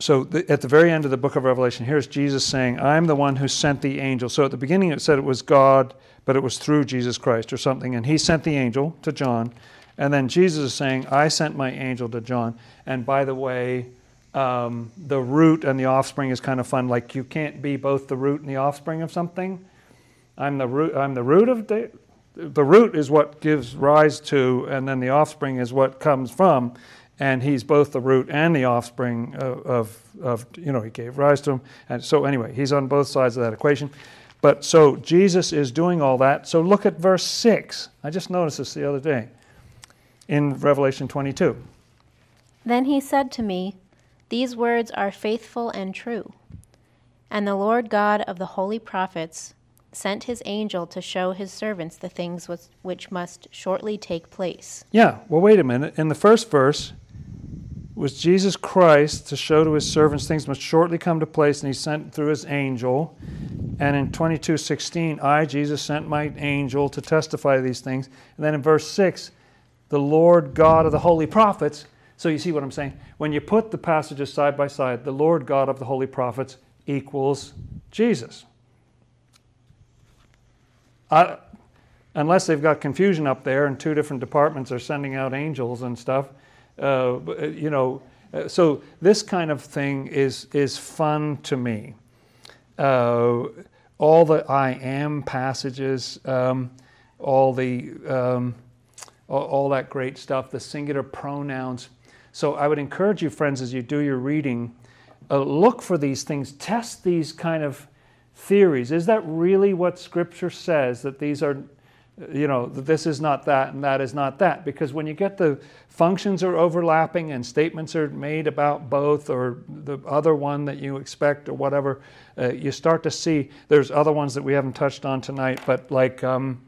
so the, at the very end of the book of Revelation, here's Jesus saying, I'm the one who sent the angel. So at the beginning it said it was God, but it was through Jesus Christ or something, and he sent the angel to John. And then Jesus is saying, I sent my angel to John. And by the way, um, the root and the offspring is kind of fun. Like you can't be both the root and the offspring of something. I'm the root. I'm the root of the. The root is what gives rise to, and then the offspring is what comes from. And he's both the root and the offspring of, of, of you know, he gave rise to him. And so, anyway, he's on both sides of that equation. But so Jesus is doing all that. So look at verse 6. I just noticed this the other day in Revelation 22. Then he said to me, These words are faithful and true. And the Lord God of the holy prophets sent his angel to show his servants the things which, must shortly take place. Yeah, well, wait a minute. In the first verse, was Jesus Christ to show to his servants things must shortly come to place, and he sent through his angel. And in 22:16, I, Jesus, sent my angel to testify these things. And then in verse 6, the Lord God of the holy prophets. So you see what I'm saying? When you put the passages side by side, the Lord God of the holy prophets equals Jesus. Uh, unless they've got confusion up there and two different departments are sending out angels and stuff, uh, you know. Uh, so this kind of thing is is fun to me. Uh, all the I am passages, um, all the um, all, that great stuff, the singular pronouns. So I would encourage you, friends, as you do your reading, uh, look for these things, test these kind of theories. Is that really what Scripture says? That these are, you know, this is not that and that is not that? Because when you get the functions are overlapping and statements are made about both or the other one that you expect or whatever, uh, you start to see there's other ones that we haven't touched on tonight, but like. Um,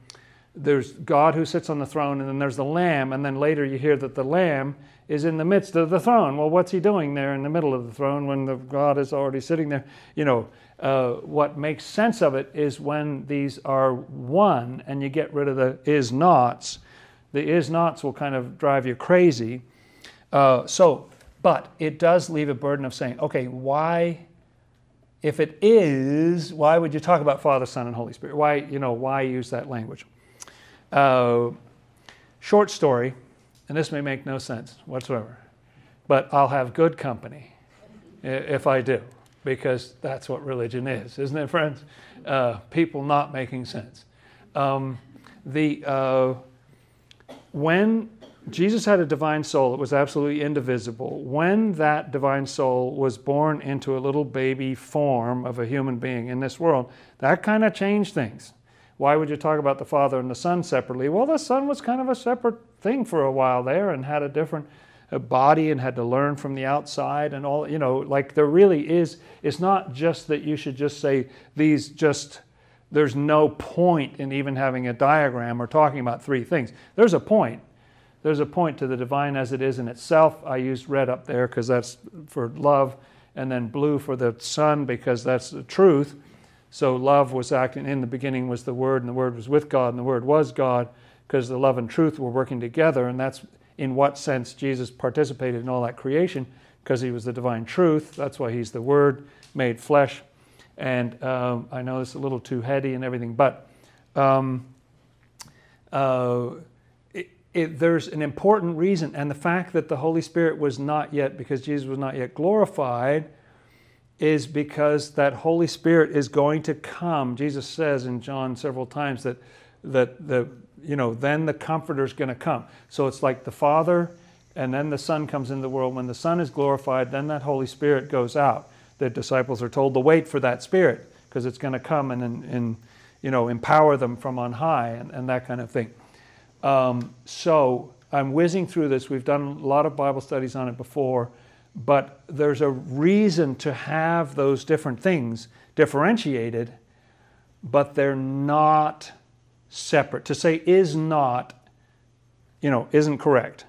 there's God who sits on the throne, and then there's the Lamb, and then later you hear that the Lamb is in the midst of the throne. Well, what's he doing there in the middle of the throne when the God is already sitting there? You know, uh, what makes sense of it is when these are one and you get rid of the is nots. The is nots will kind of drive you crazy. Uh, so, but it does leave a burden of saying, okay, why? If it is, why would you talk about Father, Son, and Holy Spirit? Why, you know, why use that language? Uh, short story, and this may make no sense whatsoever, but I'll have good company if I do, because that's what religion is, isn't it, friends? Uh, people not making sense. Um, the uh, when Jesus had a divine soul, it was absolutely indivisible. When that divine soul was born into a little baby form of a human being in this world, that kind of changed things. Why would you talk about the Father and the Son separately? Well, the Son was kind of a separate thing for a while there and had a different uh, body and had to learn from the outside and all, you know, like there really is, it's not just that you should just say these just, there's no point in even having a diagram or talking about three things. There's a point. There's a point to the divine as it is in itself. I used red up there because that's for love, and then blue for the Son because that's the truth. So love was acting in the beginning was the Word, and the Word was with God, and the Word was God, because the love and truth were working together, and that's in what sense Jesus participated in all that creation, because he was the divine truth. That's why he's the Word made flesh. And um, I know it's a little too heady and everything, but um, uh, it, there's an important reason, and the fact that the Holy Spirit was not yet, because Jesus was not yet glorified, is because that Holy Spirit is going to come. Jesus says in John several times that that the you know then the Comforter is going to come. So it's like the Father, and then the Son comes into the world. When the Son is glorified, then that Holy Spirit goes out. The disciples are told to wait for that Spirit because it's going to come and, and, and you know empower them from on high and, and that kind of thing. Um, so I'm whizzing through this. We've done a lot of Bible studies on it before but there's a reason to have those different things differentiated, but they're not separate. To say is not, you know, isn't correct.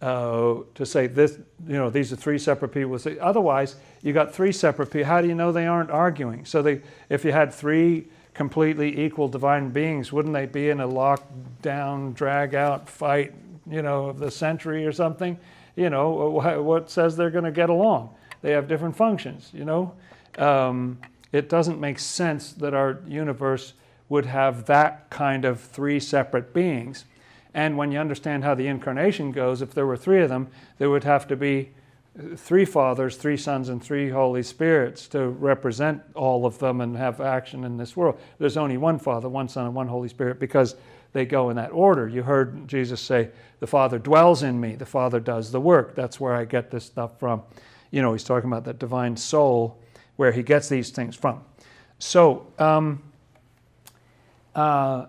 Uh, to say this, you know, these are three separate people. Say, otherwise, you got three separate people. How do you know they aren't arguing? So they, if you had three completely equal divine beings, wouldn't they be in a lockdown, drag out fight, you know, of the century or something? You know, what says they're going to get along? They have different functions, you know. Um, it doesn't make sense that our universe would have that kind of three separate beings. And when you understand how the incarnation goes, if there were three of them, there would have to be three fathers, three sons, and three Holy Spirits to represent all of them and have action in this world. There's only one Father, one Son, and one Holy Spirit because they go in that order. You heard Jesus say, The Father dwells in me, the Father does the work. That's where I get this stuff from. You know, he's talking about that divine soul, where he gets these things from. So, um, uh,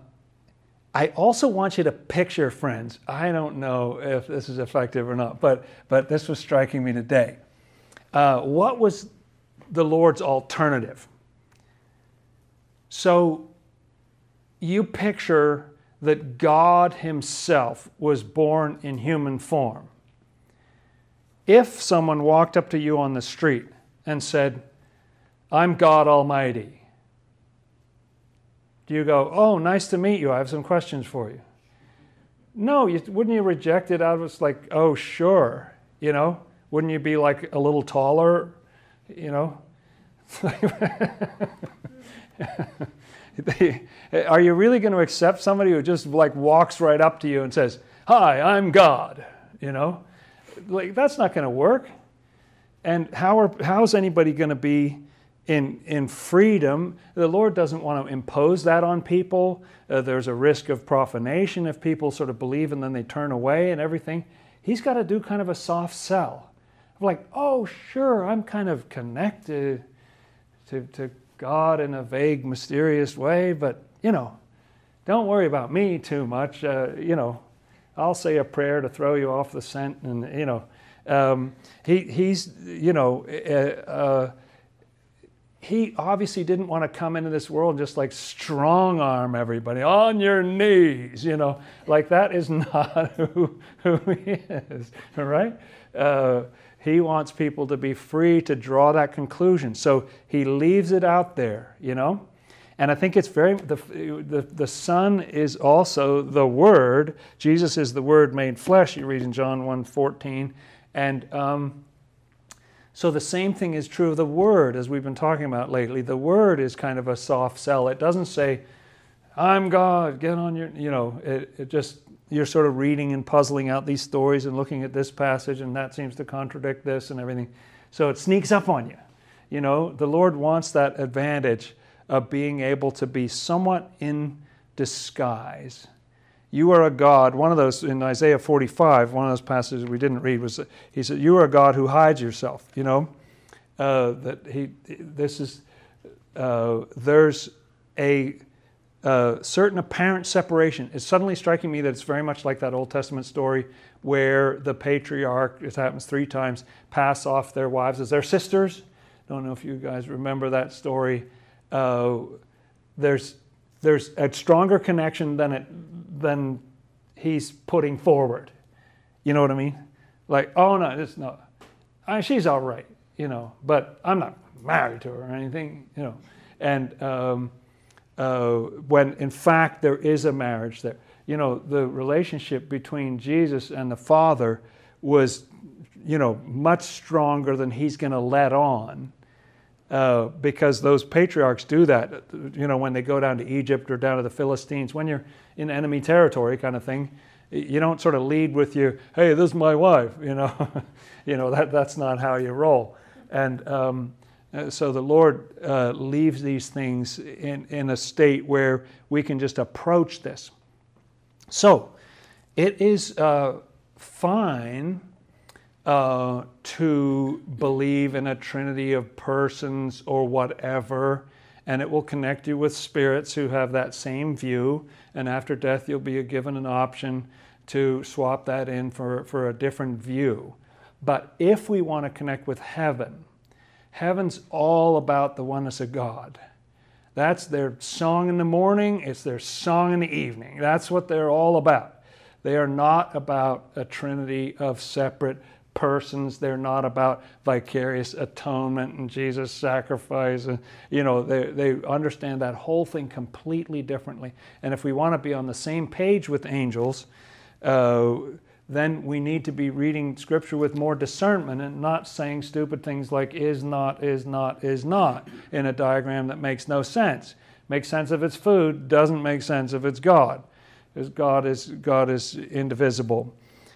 I also want you to picture, friends. I don't know if this is effective or not, but, but this was striking me today. Uh, what was the Lord's alternative? So you picture that God Himself was born in human form. If someone walked up to you on the street and said, I'm God Almighty, do you go, Oh, nice to meet you. I have some questions for you? No, you, wouldn't you reject it out of like, Oh, sure. You know, wouldn't you be like a little taller? You know? Are you really going to accept somebody who just like walks right up to you and says, "Hi, I'm God"? You know, like that's not going to work. And how are how is anybody going to be in in freedom? The Lord doesn't want to impose that on people. Uh, there's a risk of profanation if people sort of believe and then they turn away and everything. He's got to do kind of a soft sell, like, "Oh, sure, I'm kind of connected to to." God in a vague, mysterious way, but you know, don't worry about me too much. Uh, you know, I'll say a prayer to throw you off the scent, and you know, um, he he's you know. Uh, uh, he obviously didn't want to come into this world just like strong arm everybody on your knees, you know, like that is not who, who he is, right? He wants people to be free to draw that conclusion. So he leaves it out there, you know? And I think it's very, the, the, the Son is also the Word. Jesus is the Word made flesh, you read in John 1 14. And um, so the same thing is true of the Word, as we've been talking about lately. The Word is kind of a soft sell. It doesn't say, I'm God, get on your, you know, it, it just you're sort of reading and puzzling out these stories and looking at this passage, and that seems to contradict this and everything. So it sneaks up on you. You know, the Lord wants that advantage of being able to be somewhat in disguise. You are a God. One of those in Isaiah 45, one of those passages we didn't read was he said, "You are a God who hides yourself." You know, uh, that he. This is uh, there's a certain apparent separation. It's suddenly striking me that it's very much like that Old Testament story where the patriarch, it happens three times, pass off their wives as their sisters. Don't know if you guys remember that story. Uh, there's there's a stronger connection than it than he's putting forward. You know what I mean? Like, oh no, it's not. I, she's all right, you know, but I'm not married to her or anything, you know. and um, uh, when in fact there is a marriage there. You know, the relationship between Jesus and the Father was, you know, much stronger than he's going to let on. Uh, because those patriarchs do that, you know, when they go down to Egypt or down to the Philistines, when you're in enemy territory, kind of thing, you don't sort of lead with you, "Hey, this is my wife," you know, you know that that's not how you roll. And um, uh, so the Lord uh, leaves these things in, in a state where we can just approach this. So it is uh, fine uh, to believe in a trinity of persons or whatever, and it will connect you with spirits who have that same view. And after death, you'll be given an option to swap that in for, for a different view. But if we want to connect with heaven, Heaven's all about the oneness of God. That's their song in the morning, it's their song in the evening. That's what they're all about. They are not about a trinity of separate persons. They're not about vicarious atonement and Jesus' sacrifice. And, you know, they, they understand that whole thing completely differently. And if we want to be on the same page with angels, uh, then we need to be reading Scripture with more discernment and not saying stupid things like is not, is not, is not in a diagram that makes no sense. Makes sense if it's food, doesn't make sense if it's God. Because God is, God is indivisible.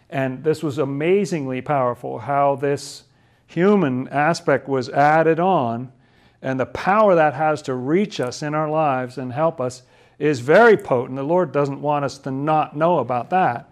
And this was amazingly powerful how this human aspect was added on, and the power that has to reach us in our lives and help us is very potent. The Lord doesn't want us to not know about that.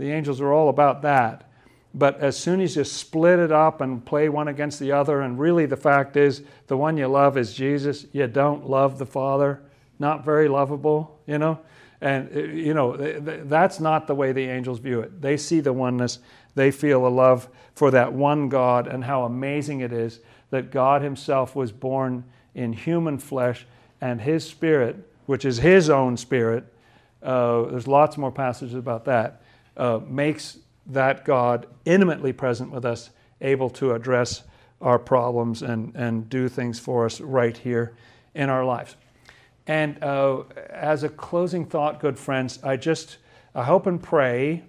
The angels are all about that. But as soon as you split it up and play one against the other, and really the fact is the one you love is Jesus, you don't love the Father, not very lovable, you know? And, uh, you know, that's not the way the angels view it. They see the oneness, they feel a love for that one God, and how amazing it is that God Himself was born in human flesh, and His Spirit, which is His own Spirit, uh, there's lots more passages about that uh, makes that God intimately present with us, able to address our problems and, and do things for us right here in our lives. And uh, as a closing thought, good friends, I just I hope and pray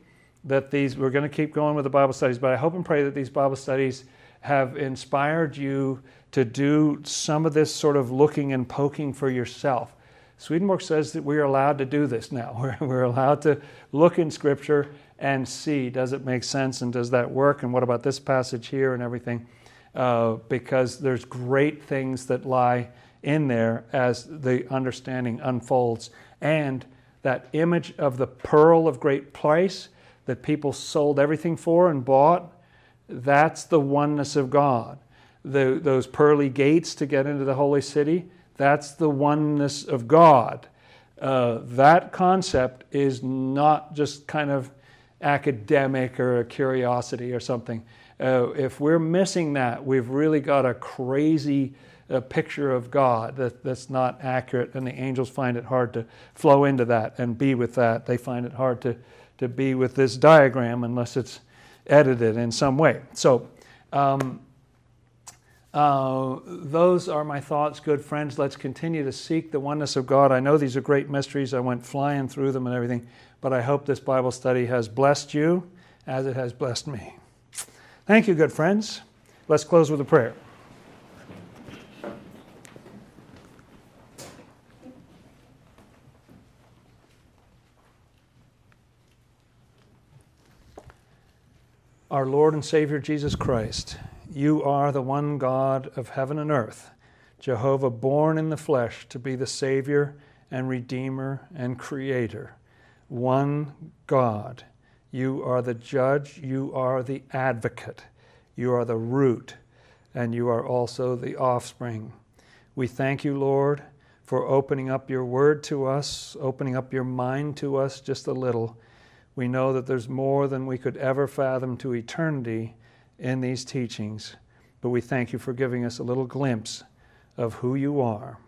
that these, we're going to keep going with the Bible studies, but I hope and pray that these Bible studies have inspired you to do some of this sort of looking and poking for yourself. Swedenborg says that we're allowed to do this now. We're, we're allowed to look in Scripture and see does it make sense and does that work and what about this passage here and everything. Uh, because there's great things that lie in there as the understanding unfolds. And that image of the pearl of great price that people sold everything for and bought, that's the oneness of God. The, those pearly gates to get into the holy city, that's the oneness of God. Uh, that concept is not just kind of academic or a curiosity or something. Uh, if we're missing that, we've really got a crazy uh, picture of God that, that's not accurate, and the angels find it hard to flow into that and be with that. They find it hard to, to be with this diagram unless it's edited in some way. So, um, uh, those are my thoughts, good friends. Let's continue to seek the oneness of God. I know these are great mysteries. I went flying through them and everything, but I hope this Bible study has blessed you as it has blessed me. Thank you, good friends. Let's close with a prayer. Our Lord and Savior Jesus Christ you are the one God of heaven and earth, Jehovah born in the flesh to be the Savior and Redeemer and Creator. One God. You are the judge, you are the advocate, you are the root, and you are also the offspring. We thank you, Lord, for opening up your word to us, opening up your mind to us just a little. We know that there's more than we could ever fathom to eternity in these teachings, but we thank you for giving us a little glimpse of who you are.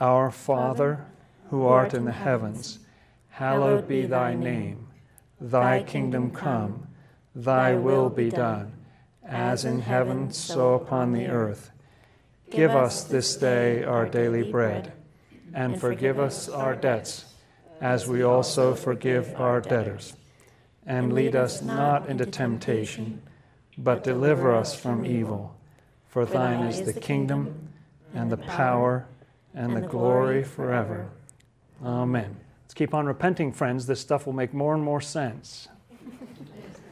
Our Father, who art in the heavens, hallowed be thy name. Thy kingdom come, thy will be done, as in heaven, so upon the earth. Give us this day our daily bread, and forgive us our debts, as we also forgive our debtors. And lead us not into temptation, but deliver us from evil. For thine is the kingdom, and the power, and the glory forever. Amen. Let's keep on repenting, friends. This stuff will make more and more sense.